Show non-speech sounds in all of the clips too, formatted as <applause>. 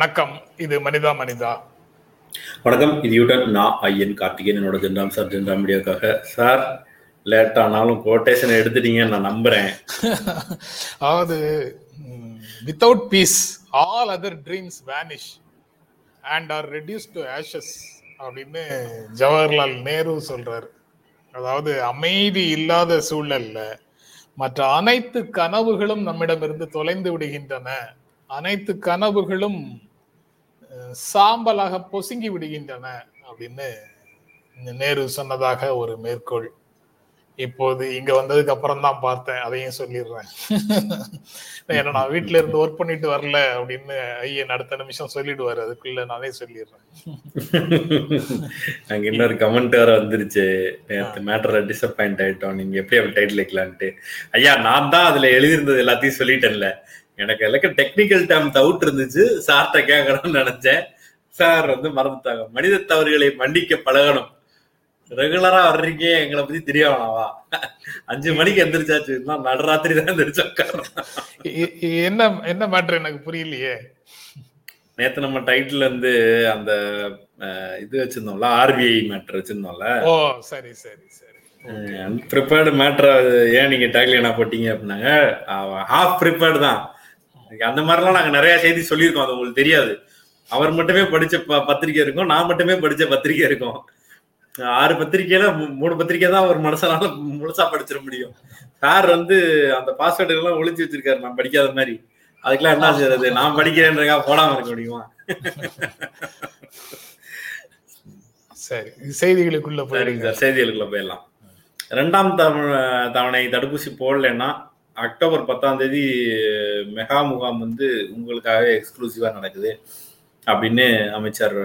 வணக்கம். இது மனிதா மனிதா. வணக்கம். இது யூட்டன் நான் ஐயன் கார்த்திகேயன் என்னோட ஜென்ராம் சார் ஜென்ராம் மீடியாக்காக சார் லேட் ஆனாலும் கோட்டேஷன் எடுத்துட்டீங்கன்னு நான் நம்புறேன். <laughs> அதாவது without peace all other dreams vanish and are reduce to ashes அப்படின்னு ஜவஹர்லால் நேரு சொல்றாரு. அதாவது அமைதி இல்லாத சூழல்ல மற்ற அனைத்து கனவுகளும் நம்மிடமிருந்து தொலைந்து விடுகின்றன. அனைத்து கனவுகளும் சாம்பலாக பொசுங்கி விடுகின்றன அப்படின்னு நேரு சொன்னதாக ஒரு மேற்கோள். இப்போது இங்க வந்ததுக்கு அப்புறம் தான் பார்த்தேன் அதையும் சொல்லிடுறேன். <laughs> ஏன்னா நான் வீட்ல இருந்து ஒர்க் பண்ணிட்டு வரல அப்படின்னு ஐயன் அடுத்த நிமிஷம் சொல்லிடுவாரு அதுக்குள்ள நானே சொல்லிடுறேன். அங்க இன்னொரு கமெண்ட் வேற வந்துருச்சு. நேற்று மேட்டரை டிசப்பாயிண்ட் ஆயிட்டோம் நீங்க எப்படி அப்படி டைட்டில் வைக்கலான்ட்டு. ஐயா நான் தான் அதுல எழுதியிருந்தது எல்லாத்தையும் சொல்லிட்டேன்ல. எனக்கு எனக்கு டெக்னிக்கல் டேம் தவுட் இருந்துச்சு. சார்ட்ட கேட்கணும்னு நினைச்சேன். சார் வந்து மறந்துட்டாங்க. மனித தவறுகளை மன்னிக்க பழகணும். ரெகுலரா வர்றீங்க. எங்களை பத்தி தெரிய வேணாவா அஞ்சு மணிக்கு எந்திரிச்சாச்சு. நடுராத்திரி தான் எந்திரிச்சு உட்கார்றேன் இ- இ- என்ன என்ன மேட்ரு எனக்கு புரியலையே. நேத்து நம்ம டைட்டில் வந்து அந்த இது வச்சிருந்தோம்ல ஆர்பிஐ மேட்டர் வச்சிருந்தோம்ல. ஓ சரி சரி சரி. ப்ரிப்பேர்டு மேட்டர் ஏன் நீங்க டேக்லைனா போட்டீங்க அப்படின்னாங்க. ஹாஃப் ப்ரிப்பேர்டு தான். அந்த மாதிரிலாம் நாங்க நிறைய செய்தி சொல்லியிருக்கோம் அது உங்களுக்கு தெரியாது. அவர் மட்டுமே படிச்ச ப- பத்திரிக்கை இருக்கும் நான் மட்டுமே படிச்ச பத்திரிக்கை இருக்கும். ஆறு பத்திரிக்கையில மூ- மூணு பத்திரிக்கை தான் ஒரு மனுஷனால முழுசா படிச்சிட முடியும். சார் வந்து அந்த பாஸ்வேர்டு எல்லாம் ஒளிச்சு வச்சிருக்காரு நான் படிக்காத மாதிரி. அதுக்கெல்லாம் என்ன செய்யறது நான் படிக்கிறேன்றக்கா போடாம இருக்க முடியுமா? சரி செய்திகளுக்குள்ள போயிடுங்க. சார் செய்திகளுக்குள்ள போயிடலாம். ரெண்டாம் தவணை தடுப்பூசி போடலைன்னா அக்டோபர் பத்தாம் தேதி மெகா முகாம் வந்து உங்களுக்காக எக்ஸ்க்ளூசிவா நடக்குது அப்படின்னு அமைச்சர்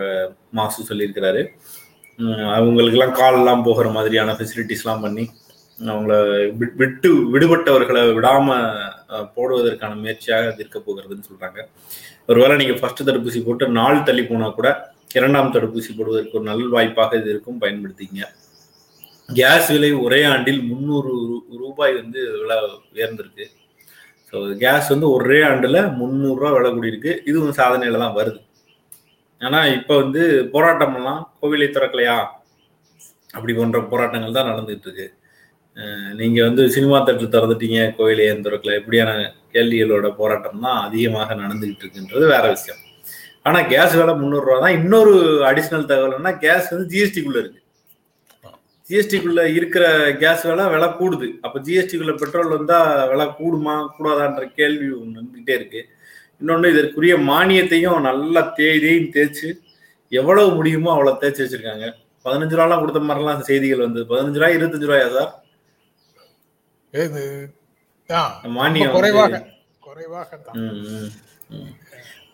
மாசு சொல்லியிருக்கிறாரு. அவங்களுக்கெல்லாம் கால்லாம் போகிற மாதிரியான ஃபெசிலிட்டிஸ்லாம் பண்ணி அவங்கள விட்டு விடுபட்டவர்களை விடாம போடுவதற்கான முயற்சியாக அது இருக்க போகிறதுன்னு சொல்றாங்க. ஒருவேளை நீங்க ஃபர்ஸ்ட் தடுப்பூசி போட்டு நாள் தள்ளி போனா கூட இரண்டாம் தடுப்பூசி போடுவதற்கு ஒரு நல் வாய்ப்பாக இது இருக்கும் பயன்படுத்திக்கங்க. கேஸ் விலை ஒரே ஆண்டில் முந்நூறு ரூபாய் வந்து விலை உயர்ந்திருக்கு. ஸோ கேஸ் வந்து ஒரே ஆண்டில் முந்நூறுரூவா விலை கூடியிருக்கு. இதுவும் சாதனையில் தான் வருது. ஆனால் இப்போ வந்து போராட்டமெல்லாம் கோவிலை திறக்கலையா? அப்படி போன்ற போராட்டங்கள் தான் நடந்துகிட்டு இருக்கு நீங்கள் வந்து சினிமா தேட்டர் திறந்துட்டீங்க கோயிலை ஏன் திறக்கல? இப்படியான கேள்விகளோட போராட்டம் தான் அதிகமாக நடந்துகிட்டு இருக்குன்றது வேற விஷயம். ஆனால் கேஸ் விலை முந்நூறுரூவா தான். இன்னொரு அடிஷ்னல் தகவல்னா கேஸ் வந்து ஜிஎஸ்டிக்குள்ளே இருக்கு. ஜிஎஸ்டிக்குள்ள இருக்கிற கேஸ் விலை விலை கூடுது. அப்ப ஜிஎஸ்டிக்குள்ள பெட்ரோல் வந்தா விலை கூடுமா கூடாதான்ற கேள்வி ஒன்று வந்துகிட்டே இருக்கு. இன்னொன்று இதற்குரிய மானியத்தையும் நல்லா தேய்தையும் தேய்ச்சு எவ்வளவு முடியுமோ அவ்வளவு தேய்ச்சி வச்சிருக்காங்க. பதினஞ்சு ரூபாலாம் கொடுத்த மாதிரிலாம் செய்திகள் வந்து பதினஞ்சு ரூபாய் இருபத்தஞ்சு ரூபாயா சார்? மானியம் குறைவாக குறைவாக.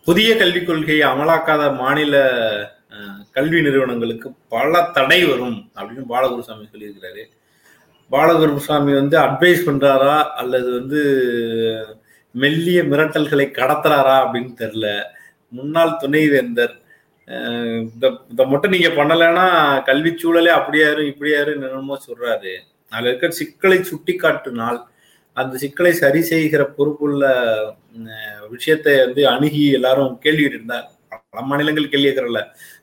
புதிய கல்விக் கொள்கையை அமலாக்காத மாநில கல்வி நிறுவனங்களுக்கு பல தடை வரும் அப்படின்னு பாலகுருசாமி சொல்லியிருக்கிறாரு. பாலகுருசாமி வந்து அட்வைஸ் பண்றாரா அல்லது வந்து மெல்லிய மிரட்டல்களை கடத்துறாரா அப்படின்னு தெரில முன்னாள் துணைவேந்தர் இந்த இதை மட்டும் நீங்க பண்ணலைன்னா கல்வி சூழலே அப்படியாரு இப்படியாரு என்னமோ சொல்றாரு. அதுல இருக்க சிக்கலை சுட்டி காட்டினால் அந்த சிக்கலை சரி செய்கிற பொறுப்புள்ள விஷயத்தை வந்து அணுகி எல்லாரும் கேள்வி இருந்தார் பல மாநிலங்கள் கேள்வி கேட்கறல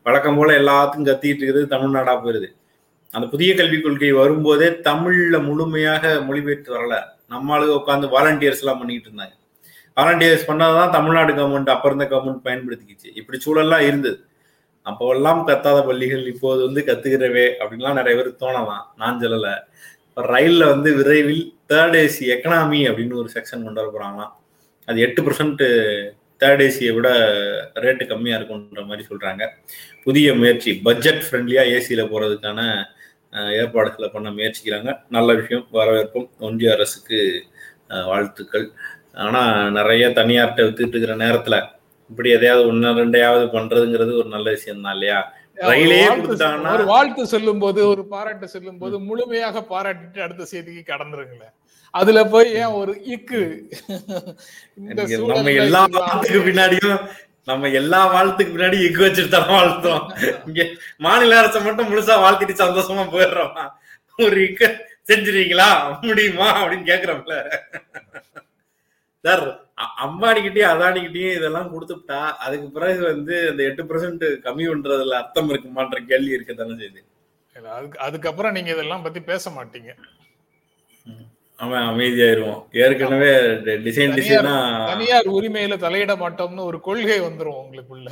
வழக்கம் போல எல்லாத்துக்கும் கத்திட்டு இருக்கிறது தமிழ்நாடா போயிருது. அந்த புதிய கல்விக் கொள்கை வரும்போதே தமிழ்ல முழுமையாக மொழிபெயர்த்து வரல. நம்ம உட்காந்து வாலண்டியர்ஸ் எல்லாம் பண்ணிட்டு இருந்தாங்க. வாலண்டியர்ஸ் பண்ணாதான் தமிழ்நாடு கவர்மெண்ட் அப்ப இருந்த கவர்மெண்ட் பயன்படுத்திக்கிச்சு. இப்படி சூழல்லாம் இருந்தது. அப்போல்லாம் கத்தாத பள்ளிகள் இப்போது வந்து கத்துக்கிறவே அப்படின்லாம் நிறைய பேர் தோணலாம். நான் சொல்லல. இப்போ ரயில்ல வந்து விரைவில் தேர்ட் ஏசி எக்கனாமி அப்படின்னு ஒரு செக்ஷன் கொண்டு வர போறாங்களாம். அது எட்டு பர்சன்ட் தேர்ட் ஏசியை விட ரேட்டு கம்மியா இருக்குன்ற மாதிரி சொல்றாங்க. புதிய முயற்சி பட்ஜெட் ஃப்ரெண்ட்லியா ஏசியில போறதுக்கான அஹ், ஏற்பாடுகளை பண்ண முயற்சிக்கிறாங்க. நல்ல விஷயம் வரவேற்போம் ஒன்றிய அரசுக்கு வாழ்த்துக்கள். ஆனா நிறைய தனியார்கிட்ட வித்துட்டு இருக்கிற நேரத்துல இப்படி எதையாவது ஒன்னு ரெண்டையாவது பண்றதுங்கிறது ஒரு நல்ல விஷயம் தான் இல்லையா? ஒரு வாழ்த்து சொல்லும் போது ஒரு பாராட்டு சொல்லும் போது முழுமையாக பாராட்டிட்டு அடுத்த செய்திக்கு கடந்துருங்களேன். அதுல போய் ஏன் ஒரு இக்கு? நம்ம எல்லா வாழ்த்துக்கு பின்னாடியும் நம்ம எல்லா வாழ்த்துக்கு பின்னாடி எக்கு வச்சுட்டு தான் வாழ்த்தோம். இங்க மாநில அரசை மட்டும் முழுசா வாழ்த்திட்டு சந்தோஷமா போயிடுறோம்? ஒரு இக்க செஞ்சிருவீங்களா? முடியுமா? அப்படின்னு கேக்குறோம்ல. சார் அம்பானிக்கிட்டயும் அதானிக்கிட்டயும் இதெல்லாம் கொடுத்துட்டா அதுக்கு பிறகு வந்து அந்த எட்டு பர்சன்ட் கம்மி பண்றதுல அர்த்தம் இருக்குமான்ற கேள்வி இருக்க தானே செய்யுது அதுக்கு அதுக்கப்புறம் நீங்க இதெல்லாம் பத்தி பேச மாட்டீங்க. அவன் அமைதியாயிருவோம். ஏற்கனவே டிசைன் டிசைனா தனியார் உரிமையில தலையிட மாட்டோம்னு ஒரு கொள்கை வந்துரும் உங்களுக்குள்ள.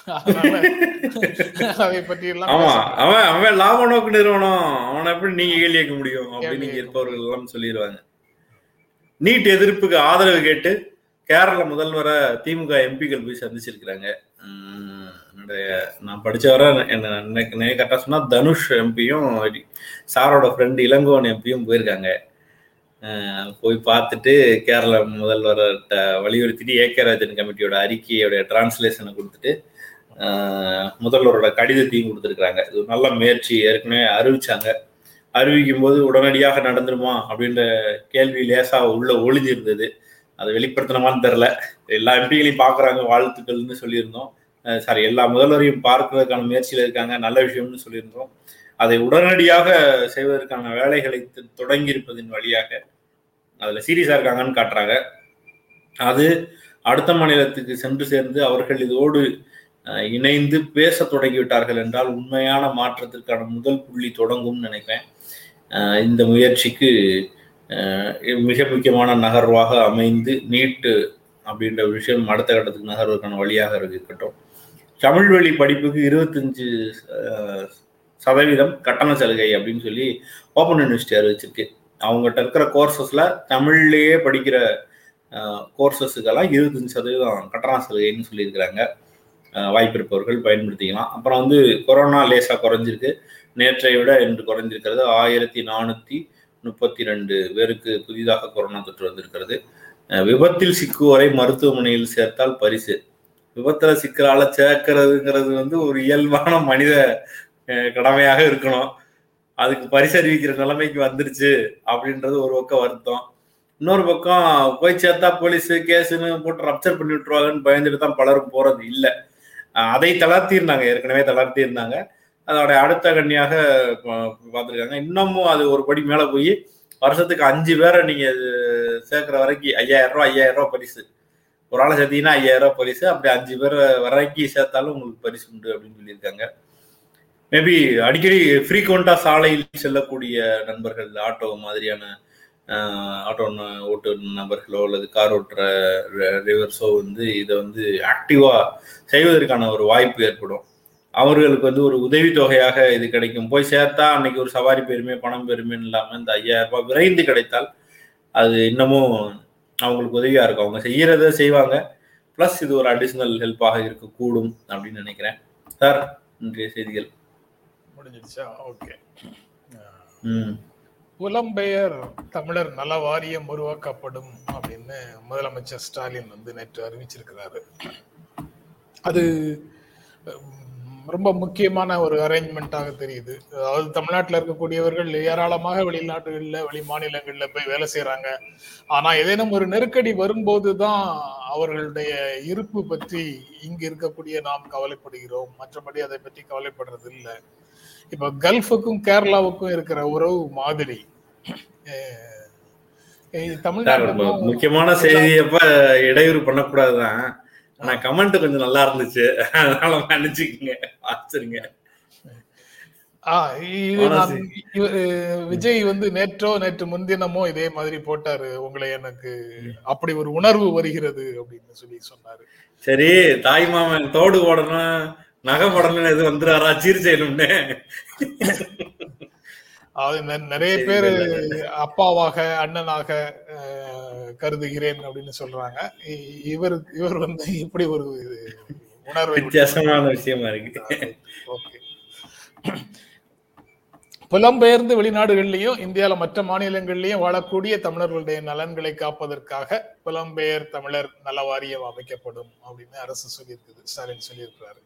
<laughs> அவன் அவன் லாப நோக்கு நிறுவனம். அவனை எப்படி நீங்க கேள்வி கேட்க முடியும் அப்படின்னு இருப்பவர்கள் எல்லாம் சொல்லிடுவாங்க. நீட் எதிர்ப்புக்கு ஆதரவு கேட்டு கேரள முதல்வரை திமுக எம்பிக்கள் போய் சந்திச்சிருக்கிறாங்க. நான் படிச்ச வர என்ன கரெக்டா சொன்னா தனுஷ் எம்பியும் சாரோட ஃப்ரெண்ட் இளங்கோவன் எம்பியும் போயிருக்காங்க. போய் பார்த்துட்டு கேரள முதல்வர்கிட்ட வலியுறுத்திட்டு கே ராஜன் கமிட்டியோட அறிக்கையோடைய டிரான்ஸ்லேஷனை கொடுத்துட்டு முதல்வரோட கடிதத்தையும் கொடுத்துருக்குறாங்க. இது நல்ல முயற்சி. ஏற்கனவே அறிவிச்சாங்க. அறிவிக்கும் போது உடனடியாக நடந்துருமா அப்படின்ற கேள்வி லேசா உள்ள ஒளிஞ்சிருந்தது. அதை வெளிப்படுத்தணுமான்னு தெரில எல்லா எம்பிகளையும் பார்க்குறாங்க வாழ்த்துக்கள்னு சொல்லியிருந்தோம். சாரி எல்லா முதல்வரையும் பார்க்கறதுக்கான முயற்சியில் இருக்காங்க நல்ல விஷயம்னு சொல்லியிருந்தோம். அதை உடனடியாக செய்வதற்கான வேலைகளை த- தொடங்கியிருப்பதின் வழியாக அதில் சீரியஸாக இருக்காங்கன்னு காட்டுறாங்க. அது அடுத்த மாநிலத்துக்கு சென்று சேர்ந்து அவர்கள் இதோடு இணைந்து பேச தொடங்கிவிட்டார்கள் என்றால் உண்மையான மாற்றத்திற்கான முதல் புள்ளி தொடங்கும்னு நினைக்கிறேன் இந்த முயற்சிக்கு மிக முக்கியமான நகர்வாக அமைந்து நீட்டு அப்படின்ற விஷயம் அடுத்த கட்டத்துக்கு நகர்வதற்கான வழியாக இருக்கட்டும். தமிழ் வழி படிப்புக்கு இருபத்தஞ்சு சதவீதம் கட்டண சலுகை அப்படின்னு சொல்லி ஓப்பன் யூனிவர்சிட்டி அறிவிச்சிருக்கு அவங்ககிட்ட இருக்கிற கோர்சஸ்ல தமிழ்லேயே படிக்கிற கோர்சஸுக்கெல்லாம் இருபத்தஞ்சு சதவீதம் கட்டண சலுகைன்னு சொல்லியிருக்கிறாங்க. வாய்ப்பிருப்பவர்கள் வாய்ப்பு இருப்பவர்கள் பயன்படுத்திக்கலாம். அப்புறம் வந்து கொரோனா லேசாக குறைஞ்சிருக்கு. நேற்றை விட இன்று குறைஞ்சிருக்கிறது ஆயிரத்தி நானூற்றி முப்பத்தி ரெண்டு பேருக்கு புதிதாக கொரோனா தொற்று வந்திருக்கிறது. விபத்தில் சிக்குவோரை மருத்துவமனையில் சேர்த்தால் பரிசு. விபத்தில் சிக்கலால் சேர்க்கிறதுங்கிறது வந்து ஒரு இயல்பான மனித கடமையாக இருக்கணும். அதுக்கு பரிசு அறிவிக்கிற நிலைமைக்கு வந்துருச்சு அப்படின்றது ஒரு பக்கம் வருத்தம். இன்னொரு பக்கம் போய் சேர்த்தா போலீஸ் கேஸுன்னு போட்டு ரப்சர் பண்ணி விட்டுருவாங்கன்னு பயந்துட்டு தான் பலரும் போறது இல்லை. அதை தளர்த்தியிருந்தாங்க. ஏற்கனவே தளர்த்தியிருந்தாங்க. அதோட அடுத்த கண்ணியாக பார்த்துருக்காங்க. இன்னமும் அது ஒரு படி மேலே போய் வருஷத்துக்கு அஞ்சு பேரை நீங்க சேர்க்குற வரைக்கும் ஐயாயிரம் ரூபா ஐயாயிரம் ரூபா பரிசு. ஒரு ஆளை சேர்த்தீங்கன்னா ஐயாயிரம் ரூபாய் பரிசு. அப்படி அஞ்சு பேர் வரைக்கும் சேர்த்தாலும் உங்களுக்கு பரிசு உண்டு அப்படின்னு சொல்லியிருக்காங்க. மேபி அடிக்கடி ஃப்ரீக்வெண்டா சாலையில் செல்லக்கூடிய நண்பர்கள் ஆட்டோ மாதிரியான ஆட்டோ ஓட்டு நபர்களோ அல்லது கார் ஓட்டுற ரிவர்ஸோ வந்து இதை வந்து ஆக்டிவா செய்வதற்கான ஒரு வாய்ப்பு ஏற்படும். அவர்களுக்கு வந்து ஒரு உதவித்தொகையாக இது கிடைக்கும். போய் சேர்த்தா அன்னைக்கு ஒரு சவாரி பெருமை பணம் பெருமைன்னு இல்லாமல் இந்த ஐயாயிரம் ரூபாய் விரைந்து கிடைத்தால் அது இன்னமும் அவங்களுக்கு உதவியா இருக்கும். அவங்க செய்யறத செய்வாங்க. ப்ளஸ் இது ஒரு அடிஷ்னல் ஹெல்ப்பாக இருக்கக்கூடும் அப்படின்னு நினைக்கிறேன். சார் இன்றைய செய்திகள். முடிஞ்சிடுச்சா? ஓகே புலம்பெயர் தமிழர் நல வாரியம் உருவாக்கப்படும் அப்படின்னு முதலமைச்சர் ஸ்டாலின் வந்து நேற்று அறிவிச்சிருக்கிறாரு. அது ரொம்ப முக்கியமான ஒரு அரேஞ்ச்மெண்ட்டாக தெரியுது. அதாவது தமிழ்நாட்டில் இருக்கக்கூடியவர்கள் ஏராளமாக வெளிநாட்டுகளில் வெளி மாநிலங்களில் போய் வேலை செய்கிறாங்க ஆனால் ஏதேனும் ஒரு நெருக்கடி வரும்போது தான் அவர்களுடைய இருப்பு பற்றி இங்கு இருக்கக்கூடிய நாம் கவலைப்படுகிறோம். மற்றபடி அதை பற்றி கவலைப்படுறது இல்லை இப்போ கல்ஃபுக்கும் கேரளாவுக்கும் இருக்கிற உறவு மாதிரி. தமிழ்நாட்டுக்கும் முக்கியமான செய்தியப்ப இடையூறு பண்ணக்கூடாதுதான். ஆனா கமெண்ட் கொஞ்சம் நல்லா இருந்துச்சு. அதனால மன்னிச்சுக்கங்க. ஆச்சரிங்க விஜய் வந்து நேற்றோ நேற்று முன்தினமோ இதே மாதிரி போட்டாரு. உங்களை எனக்கு அப்படி ஒரு உணர்வு வருகிறது அப்படின்னு சொல்லி சொன்னாரு. சரி தாய் மாமன் தோடு போடணும் நகை போடணும்னு எது வந்துடுறாரா சீர் செய்யணும்னு. அது நிறைய பேர். அப்பாவாக அண்ணனாக கருதுகிறேன் அப்படின்னு சொல்றாங்க. இவர் இவர் வந்து இப்படி ஒரு உணர்வை வித்தியாசமான விஷயமா இருக்கு. புலம்பெயர்ந்து வெளிநாடுகள்லயும் இந்தியால மற்ற மாநிலங்கள்லயும் வாழக்கூடிய தமிழர்களுடைய நலன்களை காப்பதற்காக புலம்பெயர் தமிழர் நல வாரியம் அமைக்கப்படும் அப்படின்னு அரசு சொல்லியிருக்குது ஸ்டாலின் சொல்லியிருக்கிறாரு.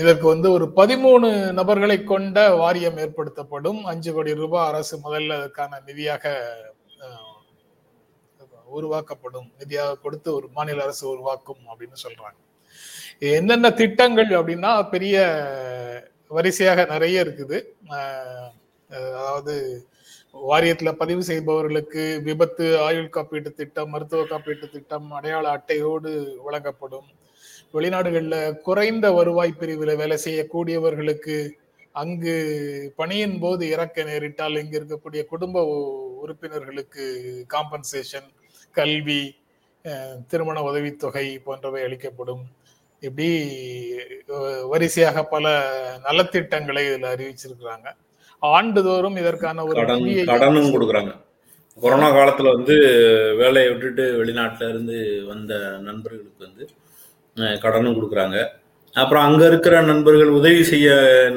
இதற்கு வந்து ஒரு பதிமூணு நபர்களை கொண்ட வாரியம் ஏற்படுத்தப்படும். அஞ்சு கோடி ரூபாய் அரசு முதல்ல அதுக்கான நிதியாக உருவாக்கப்படும். நிதியாக கொடுத்து ஒரு மாநில அரசு உருவாக்கும் அப்படின்னு சொல்றாங்க. என்னென்ன திட்டங்கள் அப்படின்னா பெரிய வரிசையாக நிறைய இருக்குது. அதாவது வாரியத்துல பதிவு செய்பவர்களுக்கு விபத்து ஆயுள் காப்பீட்டு திட்டம் மருத்துவ காப்பீட்டு திட்டம் அடையாள அட்டையோடு வழங்கப்படும். வெளிநாடுகள்ல குறைந்த வருவாய் பிரிவில் வேலை செய்யக்கூடியவர்களுக்கு அங்கு பணியின் போது இறக்க நேரிட்டால் இங்க இருக்கக்கூடிய குடும்ப உறுப்பினர்களுக்கு காம்பன்சேஷன் கல்வி திருமண உதவித்தொகை போன்றவை அளிக்கப்படும். இப்படி வரிசையாக பல நலத்திட்டங்களை இதுல அறிவிச்சிருக்கிறாங்க. ஆண்டுதோறும் இதற்கான ஒரு கடனும் கொடுக்குறாங்க. கொரோனா காலத்துல வந்து வேலையை விட்டுட்டு வெளிநாட்டுல இருந்து வந்த நண்பர்களுக்கு வந்து கடனும் கொடுக்குறாங்க. அப்புறம் அங்க இருக்கிற நண்பர்கள் உதவி செய்ய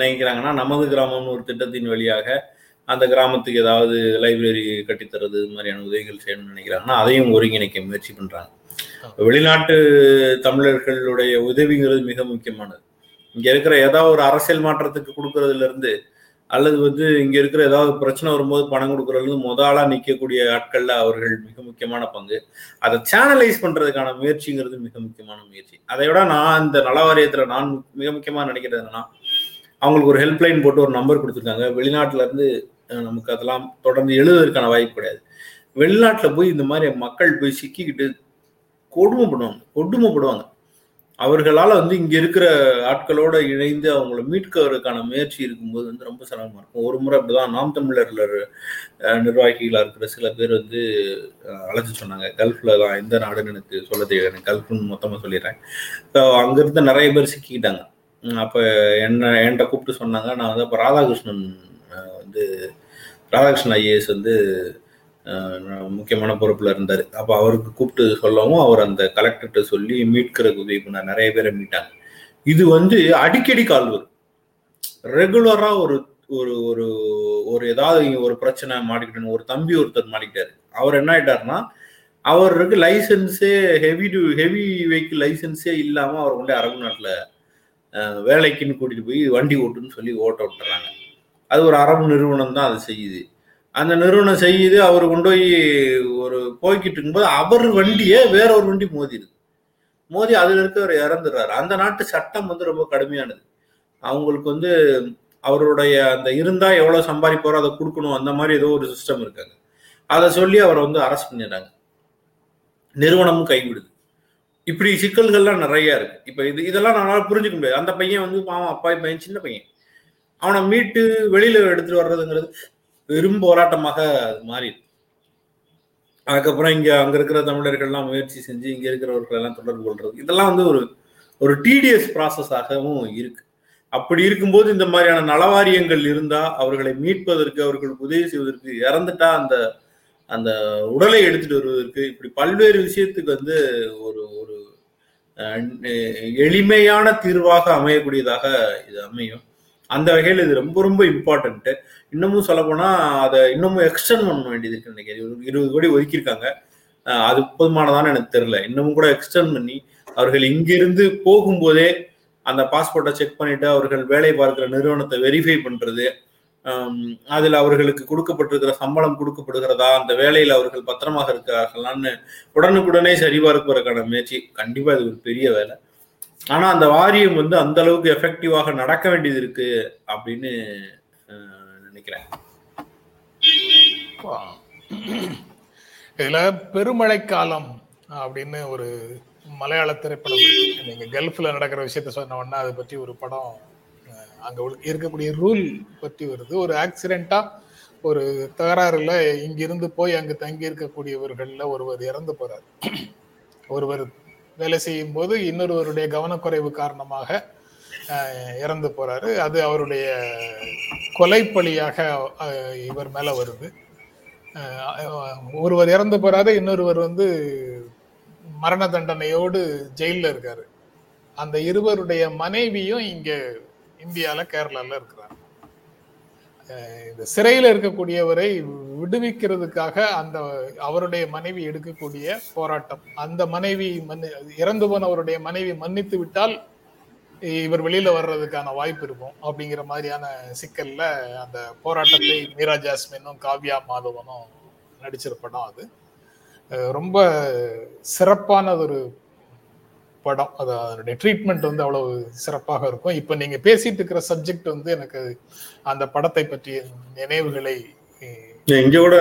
நினைக்கிறாங்கன்னா நமது கிராமம்னு ஒரு திட்டத்தின் வழியாக அந்த கிராமத்துக்கு ஏதாவது லைப்ரரி கட்டித்தரது இது மாதிரியான உதவிகள் செய்யணும்னு நினைக்கிறாங்கன்னா அதையும் ஒருங்கிணைக்க முயற்சி பண்றாங்க. வெளிநாட்டு தமிழர்களுடைய உதவிங்கிறது மிக முக்கியமானது. இங்க இருக்கிற ஏதாவது ஒரு அரசியல் மாற்றத்துக்கு கொடுக்கறதுல இருந்து அல்லது வந்து இங்க இருக்கிற ஏதாவது பிரச்சனை வரும்போது பணம் கொடுக்கறது முத ஆளா நிற்கக்கூடிய ஆட்கள்ல அவர்கள் மிக முக்கியமான பங்கு. அதை சேனலைஸ் பண்றதுக்கான முயற்சிங்கிறது மிக முக்கியமான முயற்சி. அதை விட நான் இந்த நல வாரியத்துல நான் மிக முக்கியமா நினைக்கிறது என்னன்னா அவங்களுக்கு ஒரு ஹெல்ப்லைன் போட்டு ஒரு நம்பர் கொடுத்துருக்காங்க. வெளிநாட்டுல இருந்து நமக்கு அதெல்லாம் தொடர்ந்து எழுதுவதற்கான வாய்ப்பு கிடையாது. வெளிநாட்டுல போய் இந்த மாதிரி மக்கள் போய் சிக்கிக்கிட்டு கொடுமைப்படுவாங்க. கொடுமைப்படுவாங்க. அவர்களால் வந்து இங்கே இருக்கிற ஆட்களோட இணைந்து அவங்கள மீட்கிறதுக்கான முயற்சி இருக்கும்போது வந்து ரொம்ப சிரமமாக இருக்கும். ஒரு முறை அப்படிதான் நாம் தமிழரில் நிர்வாகிகளாக இருக்கிற சில பேர் வந்து அழைச்சி சொன்னாங்க. கல்ஃபில் தான் எந்த நாடுன்னு எனக்கு சொல்ல தெரியாது. எனக்கு கல்ஃப்னு மொத்தமாக சொல்லிடுறேன். ஸோ அங்கேருந்து நிறைய பேர் சிக்கிக்கிட்டாங்க. அப்போ என்ன என்கிட்ட கூப்பிட்டு சொன்னாங்க. நான் வந்து அப்போ ராதாகிருஷ்ணன் வந்து ராதாகிருஷ்ணன் ஐஏஎஸ் வந்து முக்கியமான பொறுப்புல இருந்தார். அப்போ அவருக்கு கூப்பிட்டு சொல்லவும் அவர் அந்த கலெக்டர்கிட்ட சொல்லி மீட்கிறதுக்கு உதவி பண்ணார் நிறைய பேரை மீட்டாங்க. இது வந்து அடிக்கடி கால் வரும். ரெகுலரா ஒரு ஒரு ஒரு ஒரு ஏதாவது ஒரு பிரச்சனை மாட்டிக்கிட்டேன்னு ஒரு தம்பி ஒருத்தர் மாட்டிக்கிட்டாரு. அவர் என்ன ஆயிட்டாருன்னா அவருக்கு லைசன்ஸே ஹெவி டு ஹெவி வெஹிக்கிள் லைசன்ஸே இல்லாம அவர் கொண்டே அரபு நாட்டுல வேலைக்குன்னு கூட்டிட்டு போய் வண்டி ஓட்டுன்னு சொல்லி ஓட்ட விட்டுறாங்க. அது ஒரு அரபு நிறுவனம் தான் அது செய்யுது. அந்த நிறுவனம் செய்யுது அவர் கொண்டு போய் ஒரு போய்கிட்டு இருக்கும்போது அவர் வண்டியே வேற ஒரு வண்டி மோதிடுது மோதி அதுல இருக்கவர் இறந்துடுறாரு. அந்த நாட்டு சட்டம் வந்து ரொம்ப கடுமையானது. அவங்களுக்கு வந்து அவருடைய அந்த இருந்தா எவ்வளவு சம்பாதிப்பாரோ அதை கொடுக்கணும் அந்த மாதிரி ஏதோ ஒரு சிஸ்டம் இருக்காங்க. அதை சொல்லி அவரை வந்து அரெஸ்ட் பண்ணிடுறாங்க. நிறுவனமும் கைவிடுது. இப்படி சிக்கல்கள்லாம் நிறைய இருக்கு. இப்ப இது இதெல்லாம் நம்மளால புரிஞ்சுக்க முடியாது. அந்த பையன் வந்து பாவம் அப்பா பையன் சின்ன பையன். அவனை மீட்டு வெளியில எடுத்துட்டு வர்றதுங்கிறது பெரும் போராட்டமாக அது மாறி அதுக்கப்புறம் இங்க அங்க இருக்கிற தமிழர்கள்லாம் முயற்சி செஞ்சு இங்க இருக்கிறவர்கள் எல்லாம் தொடர்பு கொள்றது. இதெல்லாம் வந்து ஒரு ஒரு டிடிஎஸ் ப்ராசஸாகவும் இருக்கு. அப்படி இருக்கும்போது இந்த மாதிரியான நலவாரியங்கள் இருந்தா அவர்களை மீட்பதற்கு அவர்களுக்கு உதவி செய்வதற்கு இறந்துட்டா அந்த அந்த உடலை எடுத்துட்டு வருவதற்கு இப்படி பல்வேறு விஷயத்துக்கு வந்து ஒரு ஒரு எளிமையான தீர்வாக அமையக்கூடியதாக இது அமையும். அந்த வகையில் இது ரொம்ப ரொம்ப இம்பார்ட்டன்ட்டு இன்னமும் சொல்ல போனா அதை இன்னமும் எக்ஸ்டெண்ட் பண்ண வேண்டியது இருக்கு நினைக்கிறேன் இருபது கோடி ஒதுக்கியிருக்காங்க. அது போதுமானதான்னு எனக்கு தெரியல. இன்னமும் கூட எக்ஸ்டெண்ட் பண்ணி அவர்கள் இங்கிருந்து போகும்போதே அந்த பாஸ்போர்ட்டை செக் பண்ணிட்டு அவர்கள் வேலை பார்க்கிற நிறுவனத்தை வெரிஃபை பண்றது அதில் அவர்களுக்கு கொடுக்கப்பட்டிருக்கிற சம்பளம் கொடுக்கப்படுகிறதா அந்த வேலையில் அவர்கள் பத்திரமாக இருக்கிறார்களான்னு உடனுக்குடனே சரிபார்ப்பதற்கான முயற்சி. கண்டிப்பாக இது ஒரு பெரிய வேலை. ஆனால் அந்த வாரியம் வந்து அந்த அளவுக்கு எஃபெக்டிவாக நடக்க வேண்டியது இருக்கு அப்படின்னு நினைக்கிறேன். இதுல பெருமழை காலம் அப்படின்னு ஒரு மலையாள திரைப்படம் நீங்க கல்ஃப்ல நடக்கிற விஷயத்த சொன்ன உடனே அதை பற்றி ஒரு படம் அங்க இருக்கக்கூடிய ரூல் பற்றி வருது. ஒரு ஆக்சிடென்டா ஒரு தகராறுல இங்கிருந்து போய் அங்கு தங்கி இருக்கக்கூடியவர்கள்ல ஒருவர் இறந்து போறார். ஒருவர் வேலை செய்யும் போது இன்னொருவருடைய கவனக்குறைவு காரணமாக இறந்து போறாரு. அது அவருடைய கொலைப்பழியாக இவர் மேல வருது. ஒருவர் இறந்து போறாரு இன்னொருவர் வந்து மரண தண்டனையோடு ஜெயில இருக்காரு. அந்த இருவருடைய மனைவியும் இங்க இந்தியால கேரளால இருக்கிறார் இந்த சிறையில் இருக்கக்கூடியவரை விடுவிக்கிறதுக்காக அந்த அவருடைய மனைவி எடுக்கக்கூடிய போராட்டம். அந்த மனைவி மன்னி இறந்து போனவருடைய மனைவி மன்னித்து விட்டால் இவர் வெளியில வர்றதுக்கான வாய்ப்பு இருக்கும் அப்படிங்கிற மாதிரியான சிக்கல்ல அந்த போராட்டத்தை மீரா ஜாஸ்மினும் காவ்யா மாதவனும் நடிச்சிரு படம் அது ரொம்ப சிறப்பானது ஒரு படம். அது அதனுடைய ட்ரீட்மெண்ட் வந்து அவ்வளவு சிறப்பாக இருக்கும். இப்போ நீங்க பேசிட்டு இருக்கிற சப்ஜெக்ட் வந்து எனக்கு அந்த படத்தை பற்றிய நினைவுகளை இங்க கூட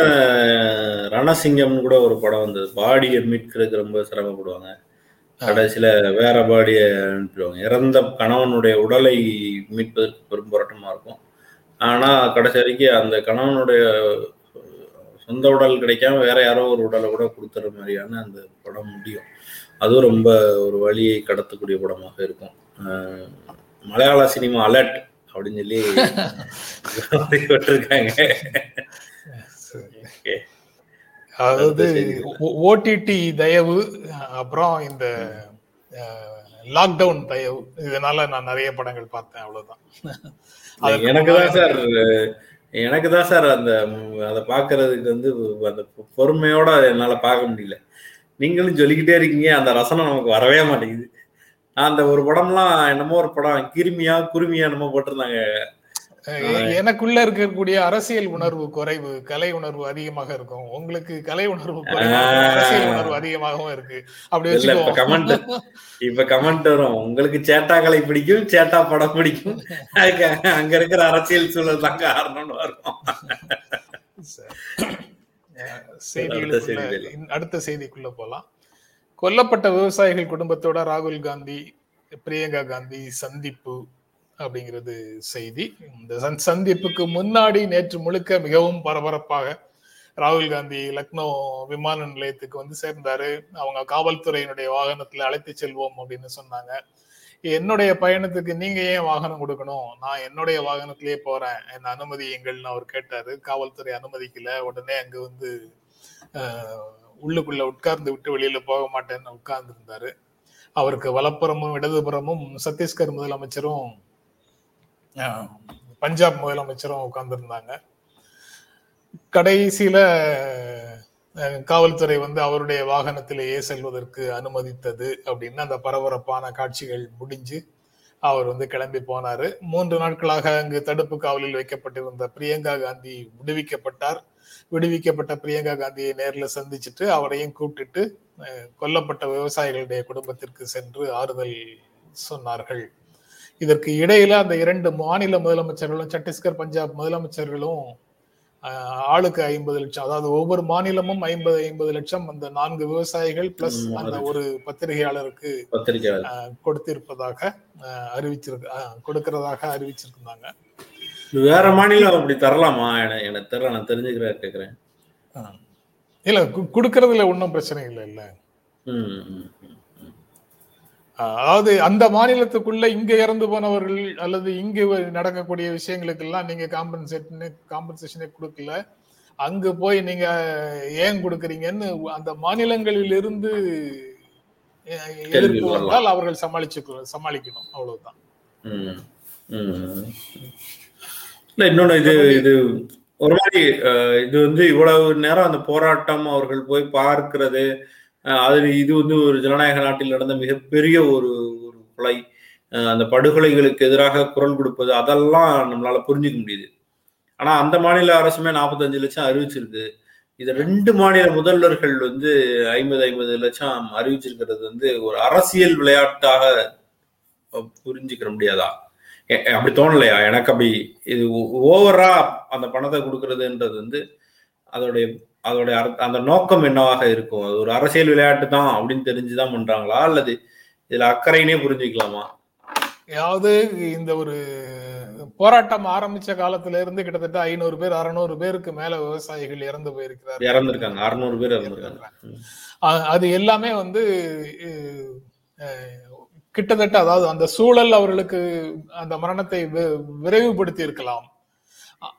ரணசிங்கம்னு கூட ஒரு படம் வந்தது. பாடியை மீட்கிறதுக்கு ரொம்ப சிரமப்படுவாங்க. கடைசியில வேற பாடியை அனுப்பிடுவாங்க. இறந்த கணவனுடைய உடலை மீட்பதற்கு பெரும் போராட்டமா இருக்கும். ஆனா கடைசி வரைக்கும் அந்த கணவனுடைய சொந்த உடல் கிடைக்காம வேற யாரோ ஒரு உடலை கூட கொடுத்துற மாதிரியான அந்த படம் முடியும். அதுவும் ரொம்ப ஒரு வழியை கடத்தக்கூடிய படமாக இருக்கும். மலையாள சினிமா அலர்ட் அப்படின்னு சொல்லி <laughs> <laughs> விட்டுருக்காங்க Okay. அதாவது. ஓடிடி தயவு அப்புறம் இந்த லாக்டவுன் தயவு இதனால நான் நிறைய படங்கள் பார்த்தேன் அவ்வளவுதான். எனக்கு தான் சார் எனக்கு தான் சார் அந்த அதை பார்க்கறதுக்கு வந்து அந்த பொறுமையோட என்னால பார்க்க முடியல. நீங்களும் சொல்லிக்கிட்டே இருக்கீங்க அந்த ரசனை நமக்கு வரவே மாட்டேங்குது. அந்த ஒரு படம்லாம் என்னமோ ஒரு படம் கிருமியா குருமியா என்னமோ போட்டிருந்தாங்க. எனக்குள்ள இருக்கக்கூடிய அரசியல் உணர்வு குறைவு கலை உணர்வு அதிகமாக இருக்கும். உங்களுக்கு கலை உணர்வு ஆஹ். அரசியல் உணர்வு அதிகமாகவும் இருக்கு. அப்படி இப்ப கமெண்ட் இப்ப கமெண்ட் வரும். உங்களுக்கு சேட்டா கலை பிடிக்கும் சேட்டா படம் பிடிக்கும். அதுக்கு அங்க இருக்கிற அரசியல் சூழல் தான் காரணம்னு வரும். அடுத்த செய்திக்குள்ள போலாம். கொல்லப்பட்ட விவசாயிகள் குடும்பத்தோட ராகுல் காந்தி பிரியங்கா காந்தி சந்திப்பு. அப்படிங்கிறது செய்தி. இந்த சன் சந்திப்புக்கு முன்னாடி நேற்று முழுக்க மிகவும் பரபரப்பாக ராகுல் காந்தி லக்னோ விமான நிலையத்துக்கு வந்து சேர்ந்தாரு. அவங்க காவல்துறையினுடைய வாகனத்துல அழைத்து செல்வோம் அப்படின்னு சொன்னாங்க. என்னுடைய பயணத்துக்கு நீங்க ஏன் வாகனம் கொடுக்கணும்? நான் என்னுடைய வாகனத்திலேயே போறேன். என்ன அனுமதியுங்கள்னு அவர் கேட்டாரு. காவல்துறை அனுமதிக்கல. உடனே அங்க வந்து உள்ளுக்குள்ள உட்கார்ந்து விட்டு வெளியில போக மாட்டேன்னு உட்கார்ந்து இருந்தாரு அவருக்கு வலப்புறமும் இடதுபுறமும் சத்தீஸ்கர் முதலமைச்சரும் பஞ்சாப் முதலமைச்சரும் உட்கார்ந்துருந்தாங்க. கடைசியில காவல்துறை வந்து அவருடைய வாகனத்திலேயே செல்வதற்கு அனுமதித்தது அப்படின்னு அந்த பரபரப்பான காட்சிகள் முடிஞ்சு அவர் வந்து கிளம்பி போனாரு. மூன்று நாட்களாக அங்கு தடுப்பு காவலில் வைக்கப்பட்டிருந்த பிரியங்கா காந்தி விடுவிக்கப்பட்டார். விடுவிக்கப்பட்ட பிரியங்கா காந்தியை நேரில் சந்திச்சுட்டு அவரையும் கூப்பிட்டுட்டு கொல்லப்பட்ட விவசாயிகளுடைய குடும்பத்திற்கு சென்று ஆறுதல் சொன்னார்கள். இதற்கு இடையில அந்த இரண்டு மாநில முதலமைச்சர்களும் சத்தீஸ்கர் பஞ்சாப் முதலமைச்சர்களும் ஆளுக்கு ஐம்பது லட்சம். அதாவது ஒவ்வொரு மாநிலமும் ஐம்பது ஐம்பது லட்சம் அந்த நான்கு விவசாயிகள் பிளஸ் அந்த. ஒரு பத்திரிகையாளருக்கு கொடுத்திருப்பதாக அறிவிச்சிருக்கு கொடுக்கறதாக அறிவிச்சிருந்தாங்க வேற மாநிலம் அப்படி தரலாமா? என- எனக்கு தெரியல நான் தெரிஞ்சுக்கிற கேக்குறேன். ஆஹ். இல்ல கொடுக்கறதுல ஒன்றும் பிரச்சனை இல்லை இல்ல. அதாவது அந்த மாநிலத்துக்குள்ள இங்க இறந்து போனவர்கள் அல்லது இங்க நடக்கக்கூடிய விஷயங்களுக்கெல்லாம் நீங்க காம்பன்சேஷனே காம்பன்சேஷனே கொடுக்கல அங்க போய் நீங்க ஏன் கொடுக்குறீங்கன்னு அந்த மாநிலங்களில் இருந்து எதிர்ப்பு. வந்தால் அவர்கள் சமாளிச்சு சமாளிக்கணும் அவ்வளவுதான். இல்ல இன்னொன்னு இது இது ஒரு மாதிரி இது வந்து இவ்வளவு நேரம் அந்த போராட்டம் அவர்கள் போய் பார்க்கிறது அது இது வந்து ஒரு ஜனநாயக நாட்டில் நடந்த மிகப்பெரிய ஒரு ஒரு கொலை. அந்த படுகொலைகளுக்கு எதிராக குரல் கொடுப்பது அதெல்லாம் நம்மளால புரிஞ்சுக்க முடியுது. ஆனா அந்த மாநில அரசுமே நாற்பத்தஞ்சு லட்சம் அறிவிச்சிருக்கு. இது ரெண்டு மாநில முதல்வர்கள் வந்து ஐம்பது ஐம்பது லட்சம் அறிவிச்சிருக்கிறது வந்து ஒரு அரசியல் விளையாட்டாக புரிஞ்சுக்கிற முடியாதா? எ- அப்படி தோணலையா? எனக்கு அப்படி இது ஓவரா அந்த பணத்தை கொடுக்கறதுன்றது வந்து அதோடைய அதோடைய அந்த நோக்கம் என்னவாக இருக்கும் அது ஒரு அரசியல் விளையாட்டு தான் அப்படின்னு தெரிஞ்சுதான் பண்றாங்களா? அல்லது இதுல அக்கறைனே புரிஞ்சுக்கலாமா? அதாவது இந்த ஒரு போராட்டம் ஆரம்பிச்ச காலத்துல இருந்து கிட்டத்தட்ட ஐநூறு பேர் அறுநூறு பேருக்கு மேல விவசாயிகள் இறந்து போயிருக்கிறார்கள். இறந்திருக்காங்க. அறுநூறு பேர் இறந்திருக்காங்க. அது எல்லாமே வந்து கிட்டத்தட்ட அதாவது அந்த சூழல் அவர்களுக்கு அந்த மரணத்தை விரைவுபடுத்தி இருக்கலாம்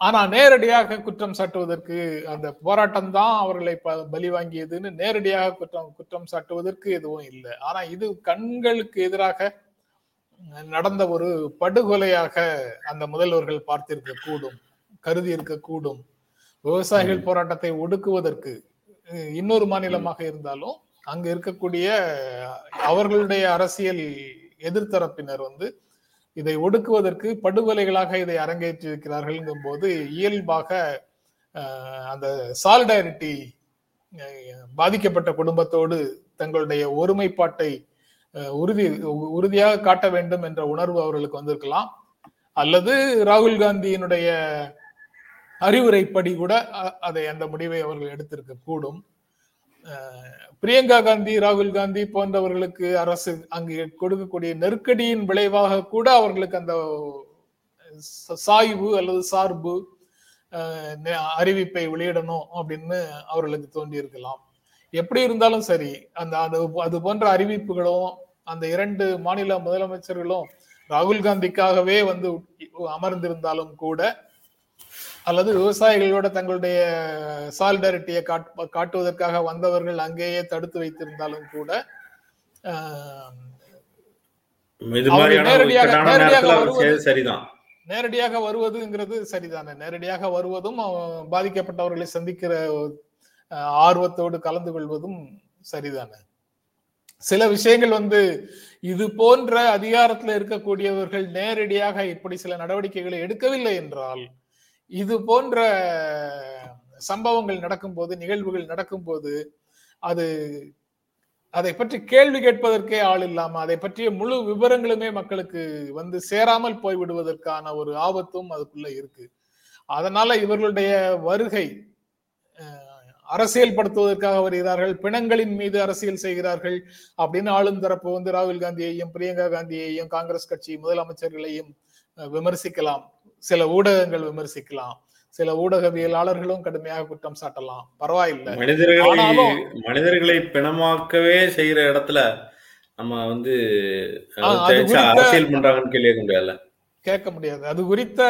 ஆனா நேரடியாக குற்றம் சாட்டுவதற்கு அந்த போராட்டம் தான் அவர்களை ப- பலி வாங்கியதுன்னு நேரடியாக குற்றம் குற்றம் சாட்டுவதற்கு எதுவும் இல்லை. ஆனா இது கண்களுக்கு எதிராக நடந்த ஒரு படுகொலையாக அந்த முதல்வர்கள் பார்த்திருக்க கூடும் கருதி இருக்க கூடும் விவசாயிகள் போராட்டத்தை ஒடுக்குவதற்கு இன்னொரு மாநிலமாக இருந்தாலும் அங்க இருக்கக்கூடிய அவர்களுடைய அரசியல் எதிர்த்தரப்பினர் வந்து இதை ஒடுக்குவதற்கு படுகொலைகளாக இதை அரங்கேற்றிருக்கிறார்கள் போது இயல்பாக அந்த சாலிடாரிட்டி பாதிக்கப்பட்ட குடும்பத்தோடு தங்களுடைய ஒருமைப்பாட்டை உறுதி உ- உறுதியாக காட்ட வேண்டும் என்ற உணர்வு அவர்களுக்கு வந்திருக்கலாம். அல்லது ராகுல் காந்தியினுடைய அறிவுரைப்படி கூட அதை அந்த முடிவை அவர்கள் எடுத்திருக்க கூடும் பிரியங்கா காந்தி ராகுல் காந்தி போன்றவர்களுக்கு அரசு அங்கு கொடுக்கக்கூடிய நெருக்கடியின் விளைவாக கூட அவர்களுக்கு அந்த சாய்வு அல்லது சார்பு அறிவிப்பை வெளியிடணும் அப்படின்னு அவர்களுக்கு தோன்றியிருக்கலாம். எப்படி இருந்தாலும் சரி அந்த அது அது போன்ற அறிவிப்புகளும் அந்த இரண்டு மாநில முதலமைச்சர்களும் ராகுல் காந்திக்காகவே வந்து அமர்ந்திருந்தாலும் கூட அல்லது விவசாயிகளோட தங்களுடைய சாலிடாரிட்டியை காட்டுவதற்காக வந்தவர்கள் அங்கேயே தடுத்து வைத்திருந்தாலும் கூட நேரடியாக- சரிதான். நேரடியாக வருவதுங்கிறது சரிதானே? நேரடியாக வருவதும் பாதிக்கப்பட்டவர்களை சந்திக்கிற ஆர்வத்தோடு கலந்து கொள்வதும் சரிதானே? சில விஷயங்கள் வந்து இது போன்ற அதிகாரத்தில் இருக்கக்கூடியவர்கள் நேரடியாக இப்படி சில நடவடிக்கைகளை எடுக்கவில்லை என்றால் இது போன்ற சம்பவங்கள் நடக்கும்போது நிகழ்வுகள் நடக்கும்போது அது அதை பற்றி கேள்வி கேட்பதற்கே ஆள் இல்லாம அதை பற்றிய முழு விவரங்களுமே மக்களுக்கு வந்து சேராமல் போய்விடுவதற்கான ஒரு ஆபத்தும் அதுக்குள்ள இருக்கு. அதனால இவர்களுடைய வருகை அரசியல் அரசியல்படுத்துவதற்காக வருகிறார்கள் பிணங்களின் மீது அரசியல் செய்கிறார்கள் அப்படின்னு ஆளும் தரப்பு வந்து ராகுல் காந்தியையும் பிரியங்கா காந்தியையும் காங்கிரஸ் கட்சி முதலமைச்சர்களையும் விமர்சிக்கலாம். சில ஊடகங்கள் விமர்சிக்கலாம். சில ஊடகவியலாளர்களும் கடுமையாக குற்றம் சாட்டலாம். பரவாயில்லை. மனிதர்களை மனிதர்களை பிணமாக்கவே செய்யற இடத்துல நம்ம வந்து அரசியல் பண்றாங்கன்னு கேள்வி கேட்க முடியாதுல்ல? கேட்க முடியாது. அது குறித்த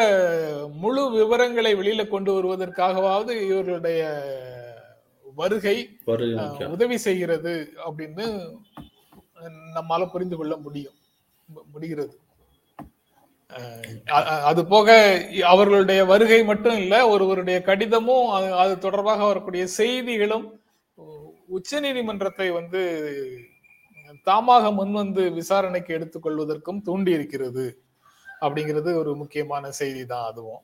முழு விவரங்களை வெளியில கொண்டு வருவதற்காகவாவது இவர்களுடைய வருகை உதவி செய்கிறது அப்படின்னு நம்மால புரிந்து கொள்ள முடியும். முடிகிறது. அது போக அவர்களுடைய வருகை மட்டும் இல்ல ஒருவருடைய கடிதமும் அது- அது தொடர்பாக வரக்கூடிய செய்திகளும் உச்ச நீதிமன்றத்தை வந்து தாமாக முன்வந்து விசாரணைக்கு எடுத்துக்கொள்வதற்கும் தூண்டி இருக்கிறது அப்படிங்கிறது ஒரு முக்கியமான செய்தி தான் அதுவும்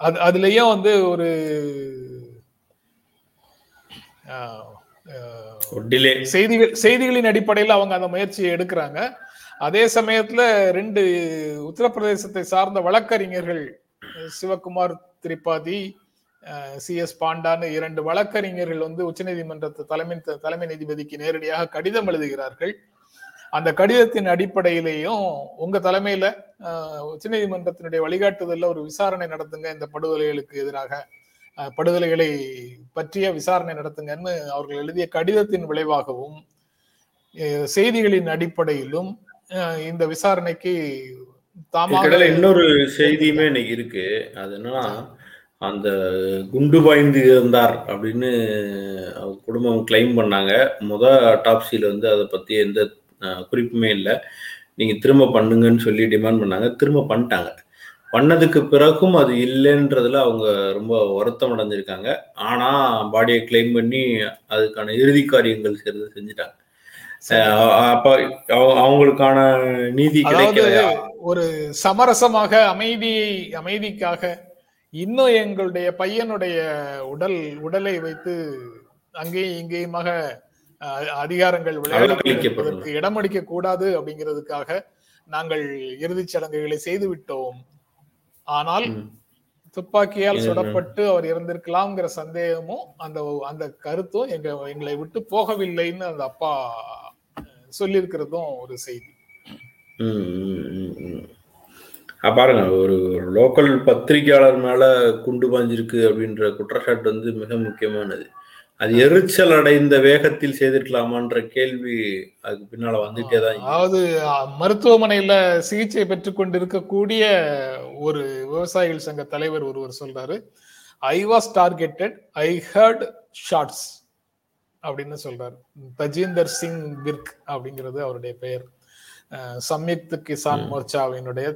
அது அதுலயும் வந்து ஒரு செய்திகள் செய்திகளின் அடிப்படையில் அவங்க அந்த முயற்சியை எடுக்கிறாங்க. அதே சமயத்துல ரெண்டு உத்தரப்பிரதேசத்தை சார்ந்த வழக்கறிஞர்கள் சிவகுமார் திரிபாதி சி எஸ் பாண்டான்னு இரண்டு வழக்கறிஞர்கள் வந்து உச்சநீதிமன்றத்தை தலைமை தலைமை நீதிபதிக்கு நேரடியாக கடிதம் எழுதுகிறார்கள். அந்த கடிதத்தின் அடிப்படையிலேயும் உங்க தலைமையில உச்சநீதிமன்றத்தினுடைய வழிகாட்டுதல்ல ஒரு விசாரணை நடத்துங்க இந்த படுகொலைகளுக்கு எதிராக படுகொலைகளை பற்றிய விசாரணை நடத்துங்கன்னு அவர்கள் எழுதிய கடிதத்தின் விளைவாகவும் செய்திகளின் அடிப்படையிலும் இந்த விசாரணைக்கு தாமாக இன்னொரு செய்தியுமே இன்னைக்கு இருக்கு. அது என்னன்னா அந்த குண்டு பாய்ந்து இருந்தார் அப்படின்னு குடும்பம் கிளைம் பண்ணாங்க. முத டாப்ஸியில் வந்து அதை பத்தி எந்த குறிப்புமே இல்லை. நீங்க திரும்ப பண்ணுங்கன்னு சொல்லி டிமாண்ட் பண்ணாங்க. திரும்ப பண்ணிட்டாங்க. பண்ணதுக்கு பிறகும் அது இல்லைன்றதுல அவங்க ரொம்ப வருத்தம் அடைஞ்சிருக்காங்க. ஆனா பாடியை கிளைம் பண்ணி அதுக்கான இறுதி காரியங்கள் செய்யறது செஞ்சுட்டாங்க. அப்ப அவங்களுக்கான நீதி கிடைக்கலையா ஒரு சமரசமாக அமைதி அமைதிக்காக இன்னும் எங்களுடைய பையனுடைய உடல் உடலை வைத்து அங்கேயும் இங்கேயுமாக அதிகாரங்கள் விளையாடுவதற்கு. இடமளிக்க கூடாது அப்படிங்கிறதுக்காக நாங்கள் இறுதிச் சடங்குகளை செய்து விட்டோம் ஆனால். துப்பாக்கியால். சுடப்பட்டு அவர் இறந்திருக்கலாம்ங்கிற சந்தேகமும் அந்த அந்த கருத்தும் எங்க எங்களை விட்டு போகவில்லைன்னு அந்த அப்பா சொல்லியிருக்கிறதும் ஒரு செய்தி. பாருங்க ஒரு லோக்கல் பத்திரிகையாளர் மேல குண்டு பாஞ்சிருக்கு அப்படின்ற குற்றச்சாட்டு வந்து மிக முக்கியமானது. அது எரிச்சல் அடைந்த வேகத்தில் செய்திருக்கலாமான்ற கேள்வி அதுக்கு பின்னால வந்துட்டே தான். அதாவது மருத்துவமனையில சிகிச்சை பெற்றுக் கொண்டிருக்கக்கூடிய ஒரு விவசாயிகள் சங்க தலைவர் ஒருவர் சொல்றாரு I was targeted I heard shots அப்படின்னு சொல்றாரு. தஜீந்தர் சிங் பிர்க் அப்படிங்கிறது அவருடைய பெயர். சம்யுக்த் கிசான் மோர்ச்சாவினுடைய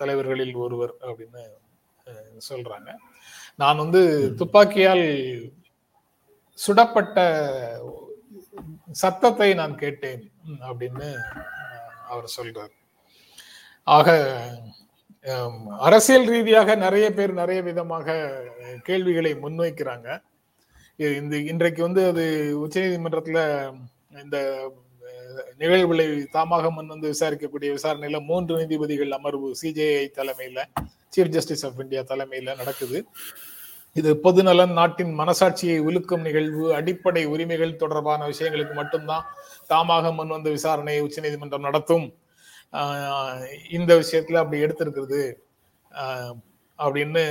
தலைவர்களில் ஒருவர் அப்படின்னு சொல்றாங்க. நான் வந்து துப்பாக்கியால் சுடப்பட்ட சத்தத்தை நான் கேட்டேன் அப்படின்னு அவர் சொல்றார். ஆக அரசியல் ரீதியாக நிறைய பேர் நிறைய விதமாக கேள்விகளை முன்வைக்கிறாங்க. இந்த இன்றைக்கு வந்து அது உச்சநீதிமன்றத்துல இந்த நிகழ்வுகளை தாமாக முன் வந்து விசாரிக்கக்கூடிய விசாரணையில மூன்று நீதிபதிகள் அமர்வு சிஜேஐ தலைமையில சீஃப் ஜஸ்டிஸ் ஆஃப் இந்தியா தலைமையில நடக்குது. இது பொதுநலன் நாட்டின் மனசாட்சியை உலுக்கும் நிகழ்வு அடிப்படை உரிமைகள் தொடர்பான விஷயங்களுக்கு மட்டும்தான் தாமாக முன் வந்து விசாரணையை உச்சநீதிமன்றம் நடத்தும். இந்த விஷயத்துல அப்படி எடுத்திருக்கிறது. அப்படின்னு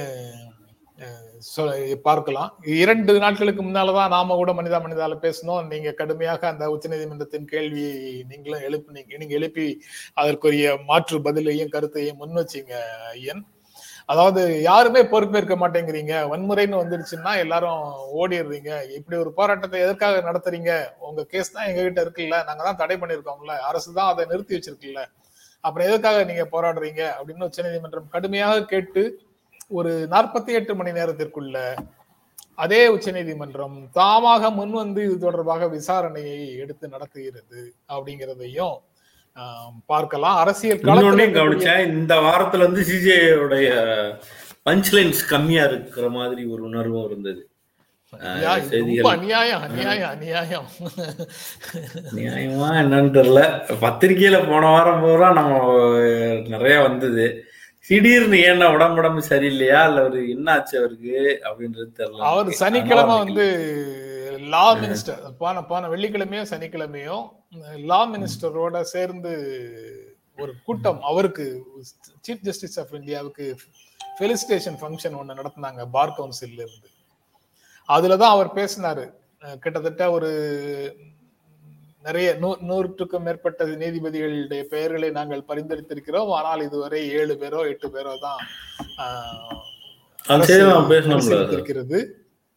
பார்க்கலாம். இரண்டு நாட்களுக்கு முன்னாலதான் நாம கூட மனிதா மனிதால பேசணும் நீங்க கடுமையாக அந்த உச்சநீதிமன்றத்தின் கேள்வியை நீங்களும் எழுப்பினீங்க நீங்க எழுப்பி அதற்குரிய மாற்று பதிலையும் கருத்தையும் முன் வச்சீங்க ஐயன். அதாவது யாருமே பொறுப்பேற்க மாட்டேங்கிறீங்க. வன்முறைன்னு வந்துருச்சுன்னா எல்லாரும் ஓடிடுறீங்க. இப்படி ஒரு போராட்டத்தை எதற்காக நடத்துறீங்க? உங்க கேஸ் தான் எங்க கிட்ட இருக்குல்ல. நாங்க தான் தடை பண்ணிருக்கோம்ல. அரசு தான் அதை நிறுத்தி வச்சிருக்குல்ல. அப்புறம் எதுக்காக நீங்க போராடுறீங்க? அப்படின்னு உச்சநீதிமன்றம் கடுமையாக கேட்டு ஒரு நாற்பத்தி எட்டு மணி நேரத்திற்குள்ள அதே உச்சநீதிமன்றம் தாமாக முன் வந்து இது தொடர்பாக விசாரணையை எடுத்து நடத்துகிறது அப்படிங்கிறதையும் பார்க்கலாம். அரசியல் கவனிச்சேன் இந்த வாரத்துல வந்து சிஜேயோடைய பஞ்ச் லைன்ஸ் கம்மியா இருக்கிற மாதிரி ஒரு உணர்வும் இருந்தது. அநியாயம் அநியாயம் அநியாயம் நியாயமா என்னன்னு தெரியல. பத்திரிக்கையில போன வாரம் பூரா நம்ம நிறைய வந்தது. திடீர்னு ஏன்னா உடம்பு உடம்பு சரியில்லையா? இல்ல அவரு என்ன ஆச்சு அவருக்கு? அப்படின்றது தெரியல. அவர். சனிக்கிழமை வந்து லா மினிஸ்டர். போன போன வெள்ளிக்கிழமையும் சனிக்கிழமையும் லா மினிஸ்டரோட சேர்ந்து ஒரு கூட்டம் அவருக்கு சீஃப் ஜஸ்டிஸ் ஆஃப் இந்தியாவுக்கு ஃபெலிசிட்டேஷன் ஃபங்க்ஷன் ஒன்று நடத்தினாங்க பார் கவுன்சில்ல இருந்து. அதுலதான் அவர் பேசினாரு. கிட்டத்தட்ட ஒரு நிறைய நூற்றுக்கும் மேற்பட்ட நீதிபதிகளுடைய பெயர்களை நாங்கள் பரிந்துரைத்திருக்கிறோம். ஆனால் இதுவரை ஏழு பேரோ எட்டு பேரோ தான் ஆஹ்,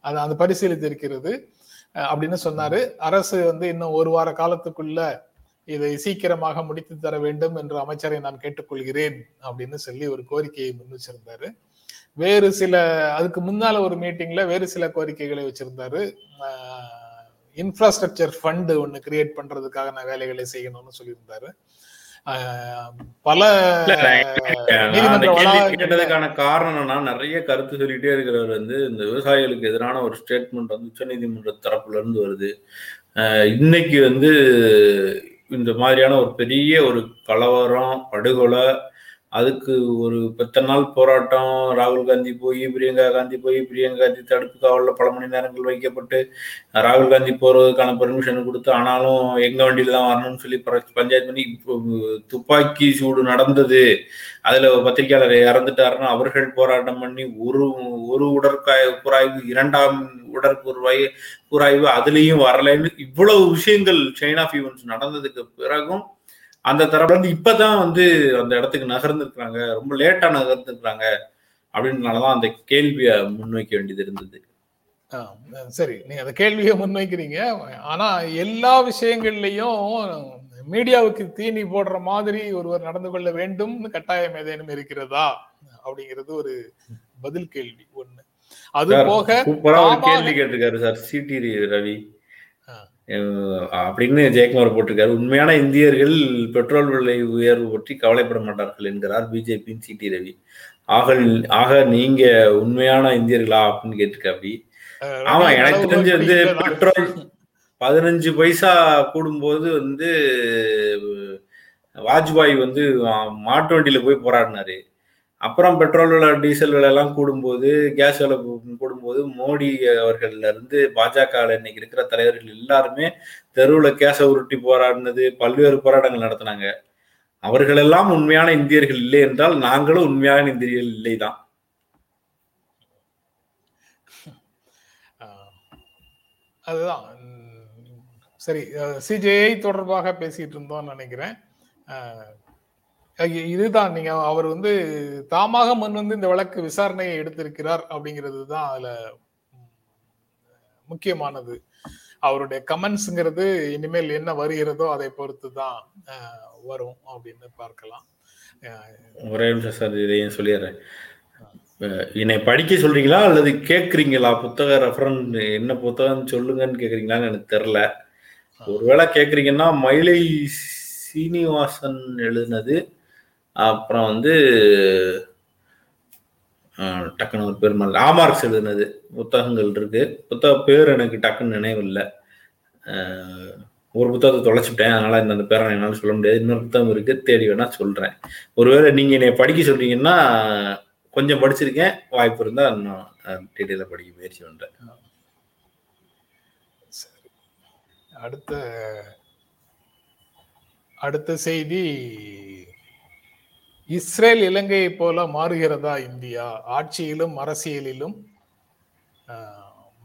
அது அந்த பரிசீலித்திருக்கிறது. அஹ், அப்படின்னு சொன்னாரு. அரசு வந்து இன்னும் ஒரு வார காலத்துக்குள்ள இதை சீக்கிரமாக முடித்து தர வேண்டும் என்று அமைச்சரை நான் கேட்டுக்கொள்கிறேன் அப்படின்னு சொல்லி ஒரு கோரிக்கையை முன் வச்சிருந்தாரு வேறு சில அதுக்கு முன்னால ஒரு மீட்டிங்ல வேறு சில கோரிக்கைகளை வச்சிருந்தாரு. இன்ஃப்ராஸ்ட்ரக்சர் ஃபண்ட் ஒன்னு கிரியேட் பண்றதுக்காக நான் வேலைகளை செய்யணும்னு சொல்லியிருந்தாரு. பல கேட்டதுக்கான காரணம் என்னன்னா நிறைய கருத்து சொல்லிட்டே இருக்கிறவர் வந்து இந்த விவசாயிகளுக்கு எதிரான ஒரு ஸ்டேட்மெண்ட் வந்து உச்சநீதிமன்ற தரப்புல இருந்து வருது. இன்னைக்கு வந்து இந்த மாதிரியான ஒரு பெரிய ஒரு கலவரம் படுகொலை அதுக்கு ஒரு பத்து நாள் போராட்டம்? ராகுல் காந்தி போய் பிரியங்கா காந்தி போய் பிரியங்கா காந்தி தடுப்பு காவலில் பல மணி நேரங்கள் வைக்கப்பட்டு ராகுல் காந்தி போறதுக்கான பெர்மிஷன் கொடுத்து ஆனாலும் எங்க வண்டியில தான் வரணும்னு சொல்லி பர- பஞ்சாயத்து பண்ணி இப்போ துப்பாக்கி சூடு நடந்தது. அதுல ஒரு பத்திரிகையாளர் இறந்துட்டாருன்னா அவர்கள் போராட்டம் பண்ணி ஒரு ஒரு உடற்காய புறாய்வு இரண்டாம் உடற்கூறாய் கூறாய்வு அதுலேயும் வரலைன்னு இவ்வளவு விஷயங்கள் செயின் ஆஃப் ஈவெண்ட்ஸ் நடந்ததுக்கு பிறகும் அந்த தரப்புல இருந்து இப்பதான் வந்து அந்த இடத்துக்கு நகர்ந்துருக்காங்க ரொம்ப லேட்டா நகர்ந்துருக்காங்க அப்படின்றனாலதான் அந்த கேள்வியை முன்வைக்க வேண்டியது இருந்தது. சரி. நீங்க அந்த கேள்வியை முன்வைக்கிறீங்க. ஆனா எல்லா விஷயங்கள்லயும் மீடியாவுக்கு தீனி போடுற மாதிரி ஒருவர் நடந்து கொள்ள வேண்டும்னு கட்டாயம் ஏதேனும் இருக்கிறதா? அப்படிங்கிறது ஒரு பதில் கேள்வி ஒண்ணு. அது போக கேள்வி கேட்டிருக்காரு சார் சிடி ரவி அப்படின்னு ஜெயக்குமார் போட்டிருக்காரு. உண்மையான இந்தியர்கள் பெட்ரோல் விலை உயர்வு பற்றி கவலைப்பட மாட்டார்கள் என்கிறார் பிஜேபியின் சிடி ரவி. ஆக ஆக நீங்க உண்மையான இந்தியர்களா அப்படின்னு கேட்டிருக்காப்பி ஆமா எனக்கு தெரிஞ்சு வந்து? பெட்ரோல் பதினஞ்சு பைசா கூடும்போது வந்து வாஜ்பாய் வந்து மாட்டு வண்டியில போய் போராடினாரு. அப்புறம் பெட்ரோல் விலை டீசல் விலையெல்லாம் கூடும்போது கேஸ் விலை கூடும்போது மோடி அவர்கள்ல இருந்து பாஜக இன்னைக்கு இருக்கிற தலைவர்கள் எல்லாருமே தெருவில் கேஸை உருட்டி போராடினது பல்வேறு போராட்டங்கள் நடத்தினாங்க. அவர்களெல்லாம் உண்மையான இந்தியர்கள் இல்லை என்றால் நாங்களும் உண்மையான இந்தியர்கள் இல்லை தான் அதுதான். சரி சிஜேஐ தொடர்பாக பேசிட்டு இருந்தோம்னு நினைக்கிறேன். இதுதான் நீங்க அவர் வந்து தாமாக முன் வந்து இந்த வழக்கு விசாரணையை எடுத்திருக்கிறார் அப்படிங்கிறது தான் அதுல முக்கியமானது. அவருடைய கமெண்ட்ஸ்ங்கிறது இனிமேல் என்ன வருகிறதோ அதை பொறுத்து தான் வரும் அப்படின்னு பார்க்கலாம். ஒரே நிமிஷம் சார் இதையும் சொல்லிடுறேன். என்னை படிக்க சொல்றீங்களா அல்லது கேட்குறீங்களா? புத்தக ரெஃபரன் என்ன புத்தகம் சொல்லுங்கன்னு கேட்குறீங்களான்னு எனக்கு தெரில ஒருவேளை கேட்குறீங்கன்னா மயிலை சீனிவாசன் எழுதினது. அப்புறம் வந்து டக்குன்னு ஒரு பேர் மறந்து ஆமார்க்ஸ் எழுதுனது. புத்தகங்கள் இருக்கு. புத்தக பேர் எனக்கு டக்குன்னு நினைவு இல்லை. ஒரு புத்தகத்தை தொலைச்சிட்டேன் அதனால இந்த பேரை என்னால் சொல்ல முடியாது. இன்னொரு புத்தகம் இருக்கு. தேடி வேணா சொல்றேன். ஒருவேளை நீங்க என்னை படிக்க சொல்றீங்கன்னா கொஞ்சம் படிச்சிருக்கேன். வாய்ப்பு இருந்தா இன்னும் டீட்டெயிலாக படிக்க முயற்சி பண்றேன். சரி. அடுத்த அடுத்த செய்தி இஸ்ரேல் இலங்கையை போல மாறுகிறதா இந்தியா? ஆட்சியிலும் அரசியலிலும்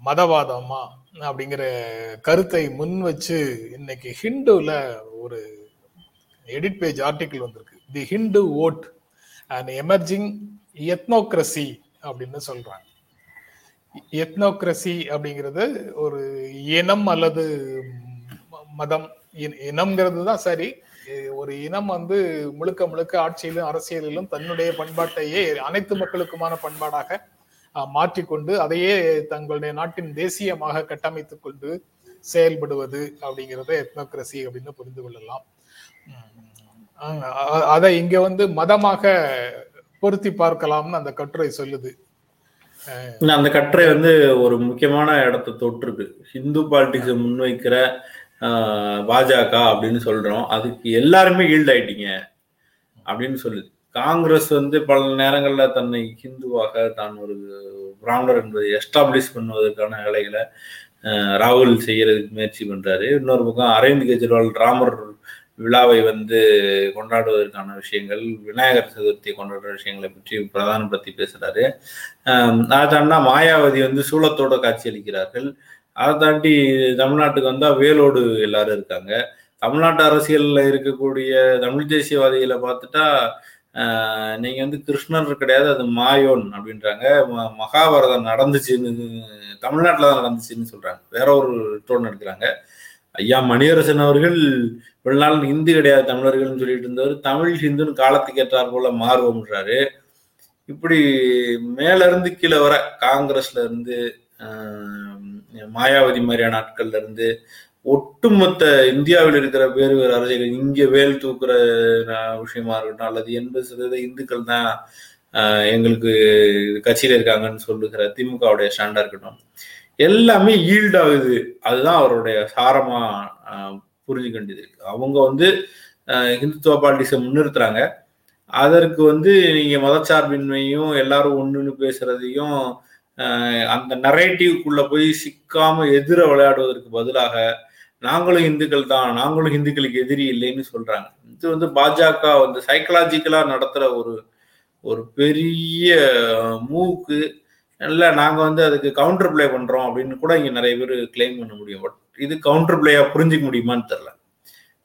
மதவாதமா அப்படிங்கிற கருத்தை முன் வச்சு இன்னைக்கு ஹிண்டுல ஒரு எடிட் பேஜ் ஆர்டிக்கிள் வந்திருக்கு. The Hindu ode and emerging ethnocracy அப்படின்னு சொல்றாங்க. எத்னோக்ரசி அப்படிங்கிறது ஒரு இனம் அல்லது ம- மதம் இனம்ங்கிறது தான் சரி. ஒரு இனம் வந்து முழுக்க முழுக்க ஆட்சியிலும் அரசியலிலும் தன்னுடைய பண்பாட்டையே அனைத்து மக்களுக்குமான பண்பாடாக மாற்றிக்கொண்டு அதையே தங்களுடைய நாட்டின் தேசியமாக கட்டமைத்துக் கொண்டு செயல்படுவது அப்படிங்கிறத எத்னோக்ரசி அப்படின்னு புரிந்து கொள்ளலாம். அதை இங்க வந்து மதமாக பொருத்தி பார்க்கலாம்னு அந்த கட்டுரை சொல்லுது. அந்த கட்டுரை வந்து ஒரு முக்கியமான இடத்தை தொற்றுக்கு ஹிந்து பாலிட்டிக்ஸை முன்வைக்கிற பாஜக அப்படின்னு சொல்றோம். அதுக்கு எல்லாருமே ஈல்ட் ஆயிட்டீங்க அப்படின்னு சொல்லுது. காங்கிரஸ் வந்து பல நேரங்களில் தன்னை ஹிந்துவாக தான் ஒரு பிராமணர் என்பதை எஸ்டாப்ளிஷ் பண்ணுவதற்கான வேலைகளை ராகுல் செய்யறதுக்கு முயற்சி பண்றாரு. இன்னொரு பக்கம் அரவிந்த் கெஜ்ரிவால் ராமர் விழாவை வந்து கொண்டாடுவதற்கான விஷயங்கள் விநாயகர் சதுர்த்தியை கொண்டாடுற விஷயங்களை பற்றி பிரதானப்படுத்தி பேசுறாரு. அதை தாண்டா மாயாவதி வந்து சூளத்தோட காட்சியளிக்கிறார்கள் அதை தாண்டி தமிழ்நாட்டுக்கு வந்தால் வேலோடு எல்லாரும் இருக்காங்க. தமிழ்நாட்டு அரசியலில் இருக்கக்கூடிய தமிழ் தேசியவாதிகளை பார்த்துட்டா நீங்கள் வந்து கிருஷ்ணர் கிடையாது அது மாயோன் அப்படின்றாங்க. ம- மகாபாரதம் நடந்துச்சுன்னு தமிழ்நாட்டில் தான் நடந்துச்சுன்னு சொல்கிறாங்க வேற ஒரு டோன் எடுக்கிறாங்க. ஐயா மணியரசன் அவர்கள் இவ்வளவு நாள் இந்து கிடையாது தமிழர்கள்னு சொல்லிட்டு இருந்தவர் தமிழ் ஹிந்துன்னு காலத்துக்கு ஏற்றார் போல மாறுவோம்ன்றாரு. இப்படி மேலேருந்து கீழே வர காங்கிரஸ்ல இருந்து மாயாவதி மாதிரியான ஆட்கள்ல இருந்து ஒட்டுமொத்த இந்தியாவில் இருக்கிற வேறு வேறு அரசியல் இங்கே வேல் தூக்குற விஷயமா இருக்கட்டும் அல்லது எண்பது சதவீத இந்துக்கள் தான் எங்களுக்கு கட்சியில இருக்காங்கன்னு சொல்லுகிற திமுகவுடைய ஸ்டாண்டா இருக்கட்டும். எல்லாமே ஈல்ட் ஆகுது. அதுதான் அவருடைய சாரமா புரிஞ்சுக்கண்டது புரிஞ்சுக்க வேண்டியது இருக்கு அவங்க வந்து ஹிந்துத்துவ இந்துத்துவ பாலிட்டிக்ஸை முன்னிறுத்துறாங்க. அதற்கு வந்து நீங்க மதச்சார்பின்மையும் எல்லாரும் ஒண்ணுன்னு பேசுறதையும் அந்த நரேட்டிவ்க்குள்ள போய் சிக்காம எதிர விளையாடுவதற்கு பதிலாக நாங்களும் இந்துக்கள் தான் நாங்களும் இந்துக்களுக்கு எதிரி இல்லைன்னு சொல்றாங்க. இது வந்து பாஜக வந்து சைக்கலாஜிக்கலா நடத்துற ஒரு ஒரு பெரிய மூவுக்கு இல்லை நாங்கள் வந்து அதுக்கு கவுண்டர் பிளே பண்ணுறோம் அப்படின்னு கூட இங்கே நிறைய பேர் கிளைம் பண்ண முடியும். பட் இது கவுண்டர் பிளேயாக புரிஞ்சுக்க முடியுமான்னு தெரில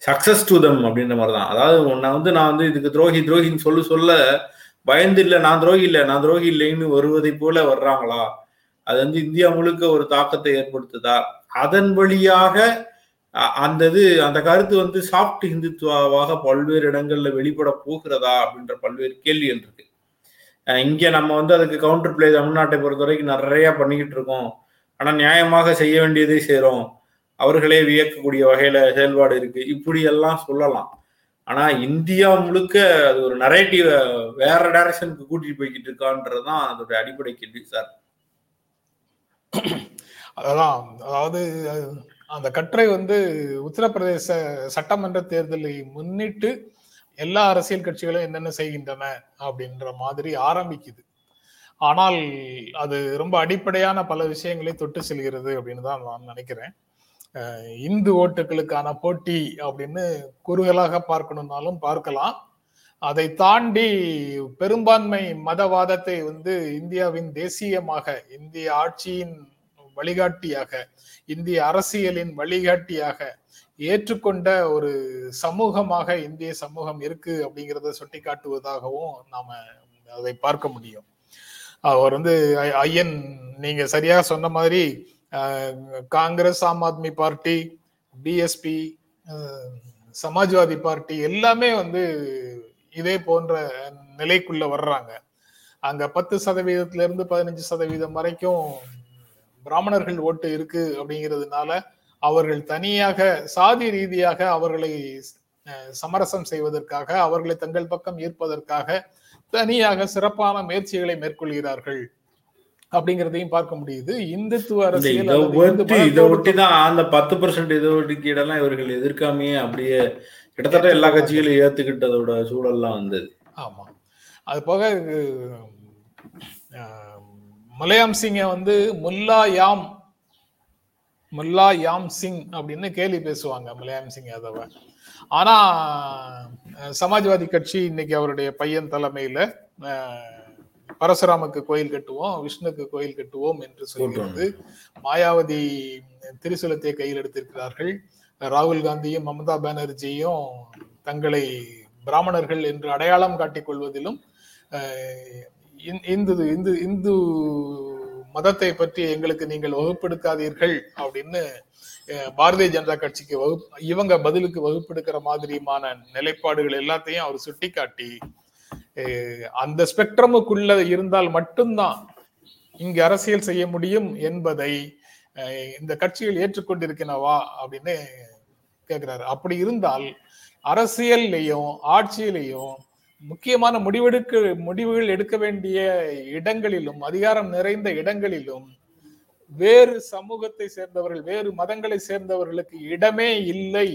சக்ஸஸ் டு தம் அப்படின்ற மாதிரி தான் அதாவது ஒன்றை வந்து நான் வந்து இதுக்கு துரோகி துரோகின்னு சொல்ல சொல்ல பயந்து இல்லை நான் துரோகி இல்லை நான் துரோகி இல்லைன்னு வருவதை போல வர்றாங்களா? அது வந்து இந்தியா முழுக்க ஒரு தாக்கத்தை ஏற்படுத்துதா? அதன் வழியாக அந்த இது அந்த கருத்து வந்து சாஃப்ட் இந்துத்துவாவாக பல்வேறு இடங்கள்ல வெளிப்பட போகிறதா அப்படின்ற பல்வேறு கேள்விகள் இருக்கு இங்க நம்ம வந்து அதுக்கு கவுண்டர் பிளே தமிழ்நாட்டை பொறுத்த வரைக்கும் நிறைய பண்ணிக்கிட்டு இருக்கோம். ஆனா நியாயமாக செய்ய வேண்டியதை செய்யறோம் அவர்களே வியக்கக்கூடிய வகையில செயல்பாடு இருக்கு. இப்படி எல்லாம் சொல்லலாம். ஆனா இந்தியா முழுக்க அது ஒரு நரேட்டிவ வேற டைரக்ஷனுக்கு கூட்டிட்டு போய்கிட்டு இருக்கான்றதுதான் அதோட அடிப்படை கேள்வி சார் அதான் அதாவது அந்த கட்டுரை வந்து உத்தரப்பிரதேச சட்டமன்ற தேர்தலை முன்னிட்டு எல்லா அரசியல் கட்சிகளும் என்னென்ன செய்கின்றன அப்படின்ற மாதிரி ஆரம்பிக்குது. ஆனால் அது ரொம்ப அடிப்படையான பல விஷயங்களை தொட்டு செல்கிறது அப்படின்னு தான் நான் நினைக்கிறேன். இந்து ஓட்டுகளுக்கான போட்டி அப்படின்னு குறுகலாக பார்க்கணும்னாலும் பார்க்கலாம். அதை தாண்டி பெரும்பான்மை மதவாதத்தை வந்து இந்தியாவின் தேசியமாக இந்திய ஆட்சியின் வழிகாட்டியாக இந்திய அரசியலின் வழிகாட்டியாக ஏற்றுக்கொண்ட ஒரு சமூகமாக இந்திய சமூகம் இருக்கு அப்படிங்கிறத சுட்டி காட்டுவதாகவும் நாம அதை பார்க்க முடியும். அவர் வந்து ஐ- ஐயன் நீங்க சரியா சொன்ன மாதிரி Congress Aam Aadmi party BSP Samajwadi party எல்லாமே வந்து இதே போன்ற நிலைக்குள்ள வர்றாங்க. அங்க பத்து சதவீதத்துல இருந்து பதினஞ்சு சதவீதம் வரைக்கும் பிராமணர்கள் ஓட்டு இருக்கு அப்படிங்கிறதுனால அவர்கள் தனியாக சாதி ரீதியாக அவர்களை சமரசம் செய்வதற்காக அவர்களை தங்கள் பக்கம் ஈர்ப்பதற்காக தனியாக சிறப்பான முயற்சிகளை மேற்கொள்கிறார்கள். அப்படிங்கிறதையும் பார்க்க முடியுது. இந்துத்துவ இந்த அரசியல் இதை ஒட்டி தான் அந்த பத்து பர்சன்ட் இதை ஒதுக்கீடெல்லாம் இவர்கள் எதிர்க்காமையே அப்படியே கிட்டத்தட்ட எல்லா கட்சிகளும் ஏத்துக்கிட்டதோட சூழல்லாம் வந்தது. ஆமா. அது போக முலாயம் சிங்கை வந்து முல்லா யாம் முல்லா யாம் சிங் அப்படின்னு கேலி பேசுவாங்க முலாயம் சிங் யாதவ. ஆனா சமாஜ்வாதி கட்சி இன்னைக்கு அவருடைய பையன் தலைமையில பரசுராமுக்கு கோயில் கட்டுவோம் விஷ்ணுக்கு கோயில் கட்டுவோம் என்று சொல்கிறது. மாயாவதி திரிசூலத்தை கையில் எடுத்திருக்கிறார்கள். ராகுல் காந்தியும் மமதா பானர்ஜியும் தங்களை பிராமணர்கள் என்று அடையாளம் காட்டிக் கொள்வதிலும் இந்- இந்து இந்து இந்து மதத்தை பற்றி எங்களுக்கு நீங்கள் வகுப்பெடுக்காதீர்கள் அப்படின்னு பாரதிய ஜனதா கட்சிக்கு வகுப்பு இவங்க பதிலுக்கு வகுப்பெடுக்கிற மாதிரியுமான நிலைப்பாடுகள் எல்லாத்தையும் அவர் சுட்டிக்காட்டி அந்த ஸ்பெக்ட்ரமுக்குள்ள இருந்தால் மட்டும்தான் இங்கு அரசியல் செய்ய முடியும் என்பதை இந்த கட்சிகள் ஏற்றுக்கொண்டிருக்கிறவா அப்படின்னு கேட்கிறாரு அப்படி இருந்தால் அரசியல்லையும் ஆட்சியிலையும் முக்கியமான முடிவெடுக்க முடிவுகள் எடுக்க வேண்டிய இடங்களிலும் அதிகாரம் நிறைந்த இடங்களிலும் வேறு சமூகத்தை சேர்ந்தவர்கள் வேறு மதங்களை சேர்ந்தவர்களுக்கு இடமே இல்லை.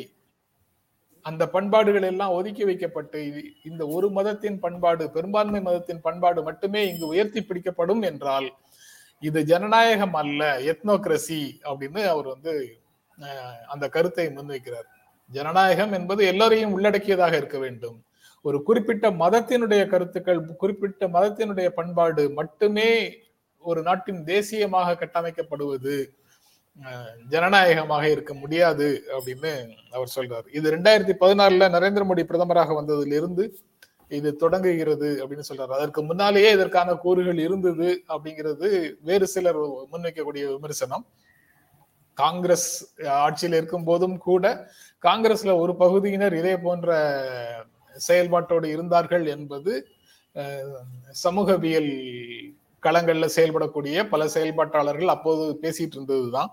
அந்த பண்பாடுகள் எல்லாம் ஒதுக்கி வைக்கப்பட்டு இது- இந்த ஒரு மதத்தின் பண்பாடு பெரும்பான்மை மதத்தின் பண்பாடு மட்டுமே இங்கு உயர்த்தி பிடிக்கப்படும் என்றால் இது ஜனநாயகம் அல்ல எத்னோக்ரசி அப்படின்னு அவர் வந்து அந்த கருத்தை முன்வைக்கிறார். ஜனநாயகம் என்பது எல்லோரையும் உள்ளடக்கியதாக இருக்க வேண்டும். ஒரு குறிப்பிட்ட மதத்தினுடைய கருத்துக்கள் குறிப்பிட்ட மதத்தினுடைய பண்பாடு மட்டுமே ஒரு நாட்டின் தேசியமாக கட்டமைக்கப்படுவது. ஜனநாயகமாக இருக்க முடியாது அப்படின்னு அவர் சொல்றாரு. இது ரெண்டாயிரத்தி பதினாறுல நரேந்திர மோடி பிரதமராக வந்ததிலிருந்து இது தொடங்குகிறது அப்படின்னு சொல்றாரு. அதற்கு முன்னாலேயே இதற்கான கூறுகள் இருந்தது அப்படிங்கிறது வேறு சிலர் முன்வைக்கக்கூடிய விமர்சனம். காங்கிரஸ் ஆட்சியில் இருக்கும் போதும் கூட காங்கிரஸ்ல ஒரு பகுதியினர் இதே போன்ற செயல்பாட்டோடு இருந்தார்கள் என்பது சமூகவியல் களங்கள்ல செயல்படக்கூடிய பல செயல்பாட்டாளர்கள் அப்போது பேசிட்டு இருந்ததுதான்.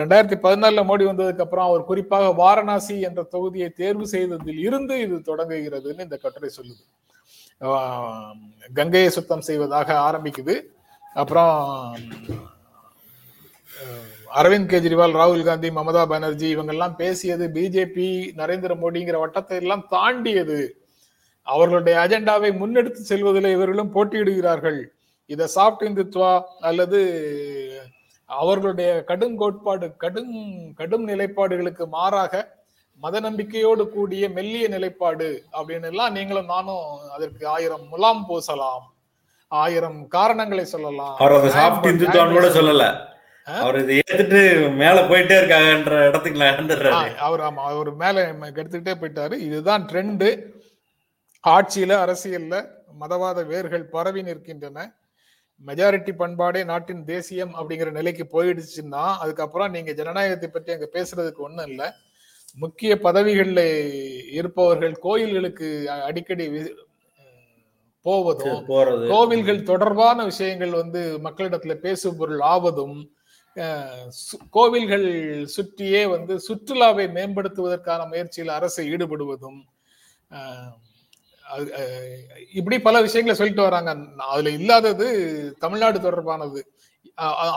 ரெண்டாயிரத்தி பதினாலுல மோடி வந்ததுக்கு அப்புறம் அவர் குறிப்பாக வாரணாசி என்ற தொகுதியை தேர்வு செய்ததில் இருந்து இது தொடங்குகிறதுன்னு இந்த கட்டுரை சொல்லுது. கங்கையை சுத்தம் செய்வதாக ஆரம்பிக்குது. அப்புறம் அரவிந்த் கெஜ்ரிவால் ராகுல் காந்தி மமதா பானர்ஜி இவங்கெல்லாம் பேசியது பிஜேபி நரேந்திர மோடிங்கிற வட்டத்தை எல்லாம் தாண்டியது. அவர்களுடைய அஜெண்டாவை முன்னெடுத்து செல்வதில் இவர்களும் போட்டியிடுகிறார்கள். இத சாஃப்ட் இந்துத்வா அல்லது அவர்களுடைய கடும் கோட்பாடு கடும் கடும் நிலைப்பாடுகளுக்கு மாறாக மத நம்பிக்கையோடு கூடிய மெல்லிய நிலைப்பாடு அப்படின்னு எல்லாம் நீங்களும் நானும் அதற்கு ஆயிரம் முலாம் பூசலாம். ஆயிரம் காரணங்களை சொல்லலாம். அவர் சாஃப்ட் இந்துத்வான்னு கூட சொல்லல. அவர் இதை ஏத்துட்டு மேல போயிட்டே இருக்காங்கன்ற இடத்துக்கு நகர்ந்துடுறாரு அவர் ஆமா அவர் மேல எடுத்துக்கிட்டே போயிட்டாரு. இதுதான் ட்ரெண்டு ஆட்சியில அரசியல்ல மதவாத வேர்கள் பரவி நிற்கின்றன. மெஜாரிட்டி பண்பாடே நாட்டின் தேசியம் அப்படிங்கிற நிலைக்கு போயிடுச்சுன்னா அதுக்கப்புறம் நீங்க ஜனநாயகத்தை பற்றி அங்க பேசுறதுக்கு ஒண்ணும் இல்ல. முக்கிய பதவிகள்ல இருப்பவர்கள் கோயில்களுக்கு அடிக்கடி போவதும் கோவில்கள் தொடர்பான விஷயங்கள் வந்து மக்களிடத்துல பேசும் பொருள் ஆவதும் கோவில்கள் சுற்றியே வந்து சுற்றுலாவை மேம்படுத்துவதற்கான முயற்சியில் அரசு ஈடுபடுவதும் இப்படி பல விஷயங்களை சொல்லிட்டு வராங்க. அதுல இல்லாதது தமிழ்நாடு தொடர்பானது.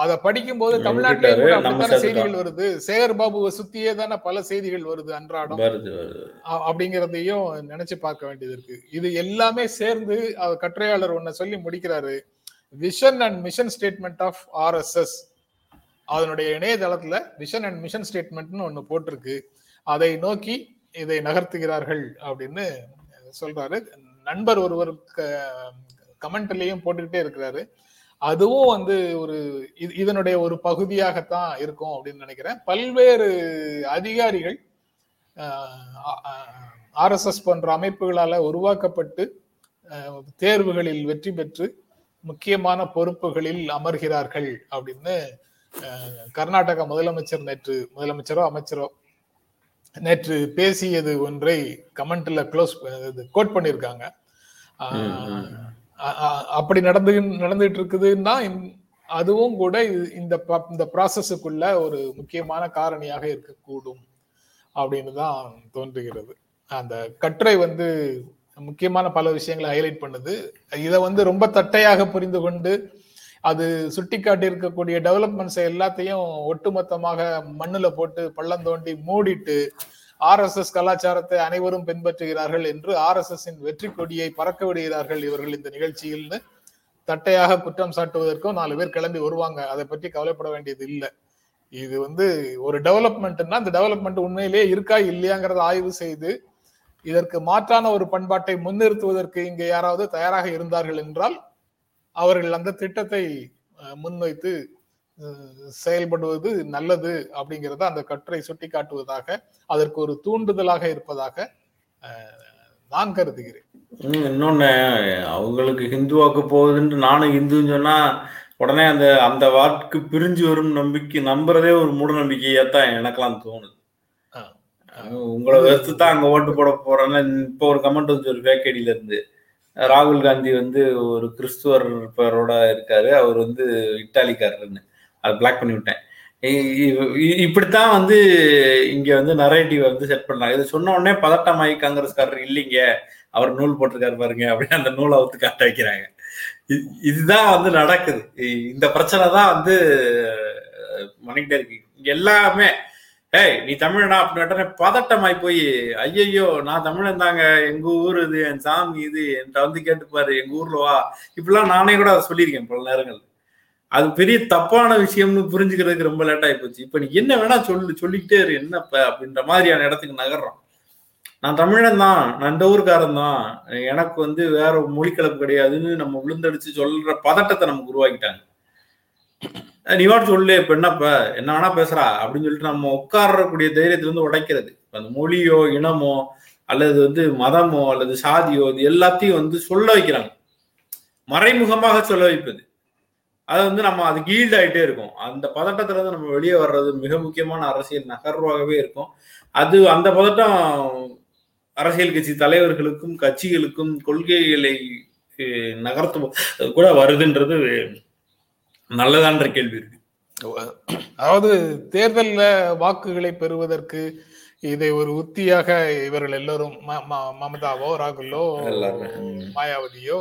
அதை படிக்கும் போது தமிழ்நாட்டிலேயே அப்படித்தானே. செய்திகள் வருது? சேகர் பாபுவை சுத்தியே தானே பல செய்திகள் வருது அன்றாடம். அப்படிங்கிறதையும் நினைச்சு பார்க்க வேண்டியது இருக்கு. இது எல்லாமே சேர்ந்து கட்டுரையாளர் ஒன்ன சொல்லி முடிக்கிறாரு. Vision and mission statement of RSS அதனுடைய இணையதளத்துல விஷன் அண்ட் மிஷன் ஸ்டேட்மெண்ட்னு ஒண்ணு போட்டிருக்கு. அதை நோக்கி இதை நகர்த்துகிறார்கள் அப்படின்னு சொல்றாரு. நண்பர் ஒருவர் கமெண்ட்லயும் போட்டுக்கிட்டே இருக்கிறாரு. அதுவும் வந்து ஒரு இது- இதனுடைய ஒரு பகுதியாகத்தான் இருக்கும் அப்படின்னு நினைக்கிறேன். பல்வேறு அதிகாரிகள் ஆர்எஸ்எஸ் போன்ற அமைப்புகளால உருவாக்கப்பட்டு தேர்வுகளில் வெற்றி பெற்று முக்கியமான பொறுப்புகளில் அமர்கிறார்கள் அப்படின்னு கர்நாடக முதலமைச்சர் நேற்று முதலமைச்சரோ அமைச்சரோ நேற்று பேசியது ஒன்றை கமெண்ட்ல க்ளோஸ் கோட் பண்ணியிருக்காங்க. அப்படி நடந்து நடந்துட்டு இருக்குதுன்னா அதுவும் கூட இந்த இந்த ப்ராசஸுக்குள்ள ஒரு முக்கியமான காரணியாக இருக்கக்கூடும் அப்படின்னு தான் தோன்றுகிறது. அந்த கட்டுரை வந்து முக்கியமான பல விஷயங்களை ஹைலைட் பண்ணுது. இதை வந்து ரொம்ப தட்டையாக புரிந்து கொண்டு அது சுட்டிக்காட்டி இருக்கக்கூடிய டெவலப்மெண்ட்ஸ் எல்லாத்தையும் ஒட்டுமொத்தமாக மண்ணில் போட்டு பள்ளம் தோண்டி மூடிட்டு ஆர்எஸ்எஸ் கலாச்சாரத்தை அனைவரும் பின்பற்றுகிறார்கள் என்று ஆர்எஸ்எஸ்ஸின் வெற்றி கொடியை பறக்க விடுகிறார்கள் இவர்கள் இந்த நிகழ்ச்சியில்னு தட்டையாக குற்றம் சாட்டுவதற்கும் நாலு பேர் கிளம்பி வருவாங்க. அதை பற்றி கவலைப்பட வேண்டியது இல்லை. இது வந்து ஒரு டெவலப்மெண்ட்னா அந்த டெவலப்மெண்ட் உண்மையிலேயே இருக்கா இல்லையாங்கிறத ஆய்வு செய்து இதற்கு மாற்றான ஒரு பண்பாட்டை முன்னிறுத்துவதற்கு இங்கே யாராவது தயாராக இருந்தார்கள் என்றால் அவர்கள் அந்த திட்டத்தை முன்வைத்து செயல்படுவது நல்லது அப்படிங்கிறத அந்த கட்டுரை சுட்டி காட்டுவதாக அதற்கு ஒரு தூண்டுதலாக இருப்பதாக நான் கருதுகிறேன். இன்னொன்னு அவங்களுக்கு ஹிந்துவாக்கு போகுதுன்ட்டு நானும் ஹிந்துன்னு சொன்னா உடனே அந்த அந்த வாக்கு பிரிஞ்சு வரும் நம்பிக்கை நம்புறதே ஒரு மூட நம்பிக்கையா தான் எனக்கெல்லாம் தோணுது. உங்களை வெறுத்து தான் அங்க ஓட்டு போட போறேன்னு இப்போ ஒரு கமெண்ட் வந்து ஒரு fake ID ல இருந்து ராகுல் காந்தி வந்து ஒரு கிறிஸ்துவர் பேரோட இருக்காரு. அவர் வந்து இட்டாலிக்காரர்னு. அதை பிளாக் பண்ணி விட்டேன். இ- இ- இப்படித்தான் வந்து இங்க வந்து நரேட்டிவ் வந்து செட் பண்றாங்க. இது சொன்ன உடனே பதட்டமாயி காங்கிரஸ்காரர் இல்லைங்க. அவர் நூல் போட்டிருக்காரு பாருங்க அப்படின்னு அந்த நூலை அவுத்து காட்ட வைக்கிறாங்க. இது- இதுதான் வந்து நடக்குது. இந்த பிரச்சனை தான் வந்து அஹ், பண்ணிக்கிட்டே இருக்கு எல்லாமே ஏய் நீ தமிழனா அப்படின்னு பதட்டமாய் போய் ஐயையோ நான் தமிழன் தாங்க. எங்க ஊர் இது என் சாமி இது. என்கிட்ட வந்து கேட்டுப்பாரு எங்க ஊர்ல வா. இப்படிலாம் நானே கூட அதை சொல்லியிருக்கேன் பல நேரங்கள். அது பெரிய தப்பான விஷயம்னு புரிஞ்சுக்கிறதுக்கு ரொம்ப லேட் ஆகி போச்சு. இப்ப நீ என்ன வேணா சொல்லு சொல்லிக்கிட்டே இரு என்னப்ப? அப்படின்ற மாதிரியான இடத்துக்கு நகர்றோம். நான் தமிழன் தான் நான் இந்த ஊருக்காரன் தான். எனக்கு வந்து வேற மொழிக்கலப்பு கிடையாதுன்னு நம்ம விழுந்தடிச்சு சொல்ற பதட்டத்தை நமக்கு உருவாக்கிட்டாங்க. நீ வாட்டு சொல்லு இப்ப என்னப்ப என்ன வேணா பேசுறா அப்படின்னு சொல்லிட்டு நம்ம உட்காரக்கூடிய தைரியத்துல இருந்து உடைக்கிறது. அந்த மொழியோ இனமோ அல்லது வந்து மதமோ அல்லது சாதியோ இது எல்லாத்தையும் வந்து சொல்ல வைக்கிறாங்க. மறைமுகமாக சொல்ல வைப்பது. அது வந்து நம்ம அது கீல்ட் ஆகிட்டே இருக்கும். அந்த பதட்டத்துல இருந்து நம்ம வெளியே வர்றது மிக முக்கியமான அரசியல் நகர்வாகவே இருக்கும். அது அந்த பதட்டம் அரசியல் கட்சி தலைவர்களுக்கும் கட்சிகளுக்கும் கொள்கைகளை நகர்த்து நகர்த்தும் கூட வருதுன்றது நல்லதான்ற கேள்வி இருக்கு. அதாவது தேர்தல்ல வாக்குகளை பெறுவதற்கு இதை ஒரு உத்தியாக இவர்கள் எல்லோரும் மமதாவோ ராகுலோ. மாயாவதியோ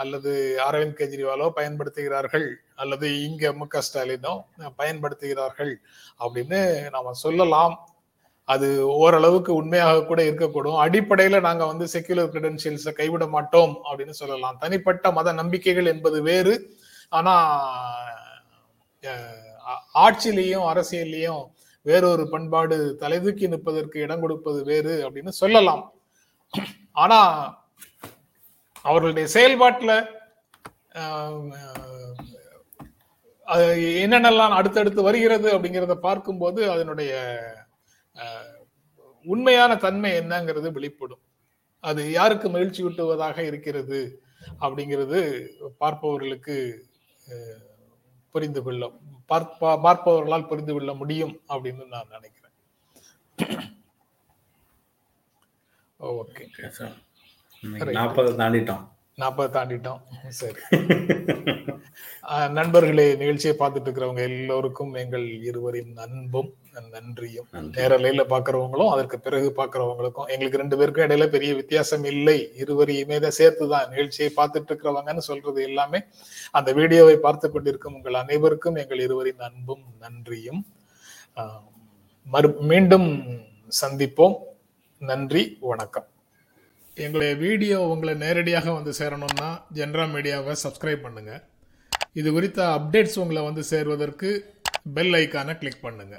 அல்லது அரவிந்த் கெஜ்ரிவாலோ பயன்படுத்துகிறார்கள் அல்லது இங்க மு க ஸ்டாலினோ பயன்படுத்துகிறார்கள் அப்படின்னு நாம சொல்லலாம். அது ஓரளவுக்கு உண்மையாக கூட இருக்கக்கூடும். அடிப்படையில நாங்க வந்து செக்யுலர் கிரெடென்சியல்ஸை கைவிட மாட்டோம் அப்படின்னு சொல்லலாம். தனிப்பட்ட மத நம்பிக்கைகள் என்பது வேறு. ஆனா ஆட்சியிலையும் அரசியல்லையும் வேறொரு பண்பாடு தலைதூக்கி நிற்பதற்கு இடம் கொடுப்பது வேறு அப்படின்னு சொல்லலாம். ஆனா அவர்களுடைய செயல்பாட்டுல அது என்னென்னலாம் அடுத்தடுத்து வருகிறது அப்படிங்கிறத பார்க்கும்போது அதனுடைய உண்மையான தன்மை என்னங்கிறது வெளிப்படும். அது யாருக்கு மகிழ்ச்சி ஊட்டுவதாக இருக்கிறது அப்படிங்கிறது பார்ப்பவர்களுக்கு புரிந்து கொள்ள பார்ப்ப- பார்ப்பவர்களால் புரிந்து கொள்ள முடியும் அப்படின்னு நான் நினைக்கிறேன். ஓகே. நாற்பது தாண்டிட்டோம். நாற்பது தாண்டிட்டோம். சரி. நண்பர்களே நிகழ்ச்சியை பார்த்துட்டு இருக்கிறவங்க எல்லோருக்கும் எங்கள் இருவரின் அன்பும் நன்றியும். நன்றி. நேரலையில பாக்குறவங்களும் அதற்கு பிறகு பாக்குறவங்களுக்கும் எங்களுக்கு ரெண்டு பேருக்கும் இடையில பெரிய வித்தியாசம் இல்லை. இருவரையுமே தான் சேர்த்துதான். நிகழ்ச்சியை பார்த்துட்டு இருக்கிறவங்கன்னு சொல்றது எல்லாமே அந்த வீடியோவை பார்த்து கொண்டிருக்கும் உங்கள் அனைவருக்கும் எங்கள் இருவரின் அன்பும் நன்றியும். மறு மீண்டும் சந்திப்போம். நன்றி வணக்கம். எங்களுடைய வீடியோ உங்களை நேரடியாக வந்து சேரணும்னா ஜென்ரா மீடியாவை சப்ஸ்கிரைப் பண்ணுங்க. இது குறித்த அப்டேட்ஸ் உங்களை வந்து சேர்வதற்கு பெல் ஐக்கானை கிளிக் பண்ணுங்க.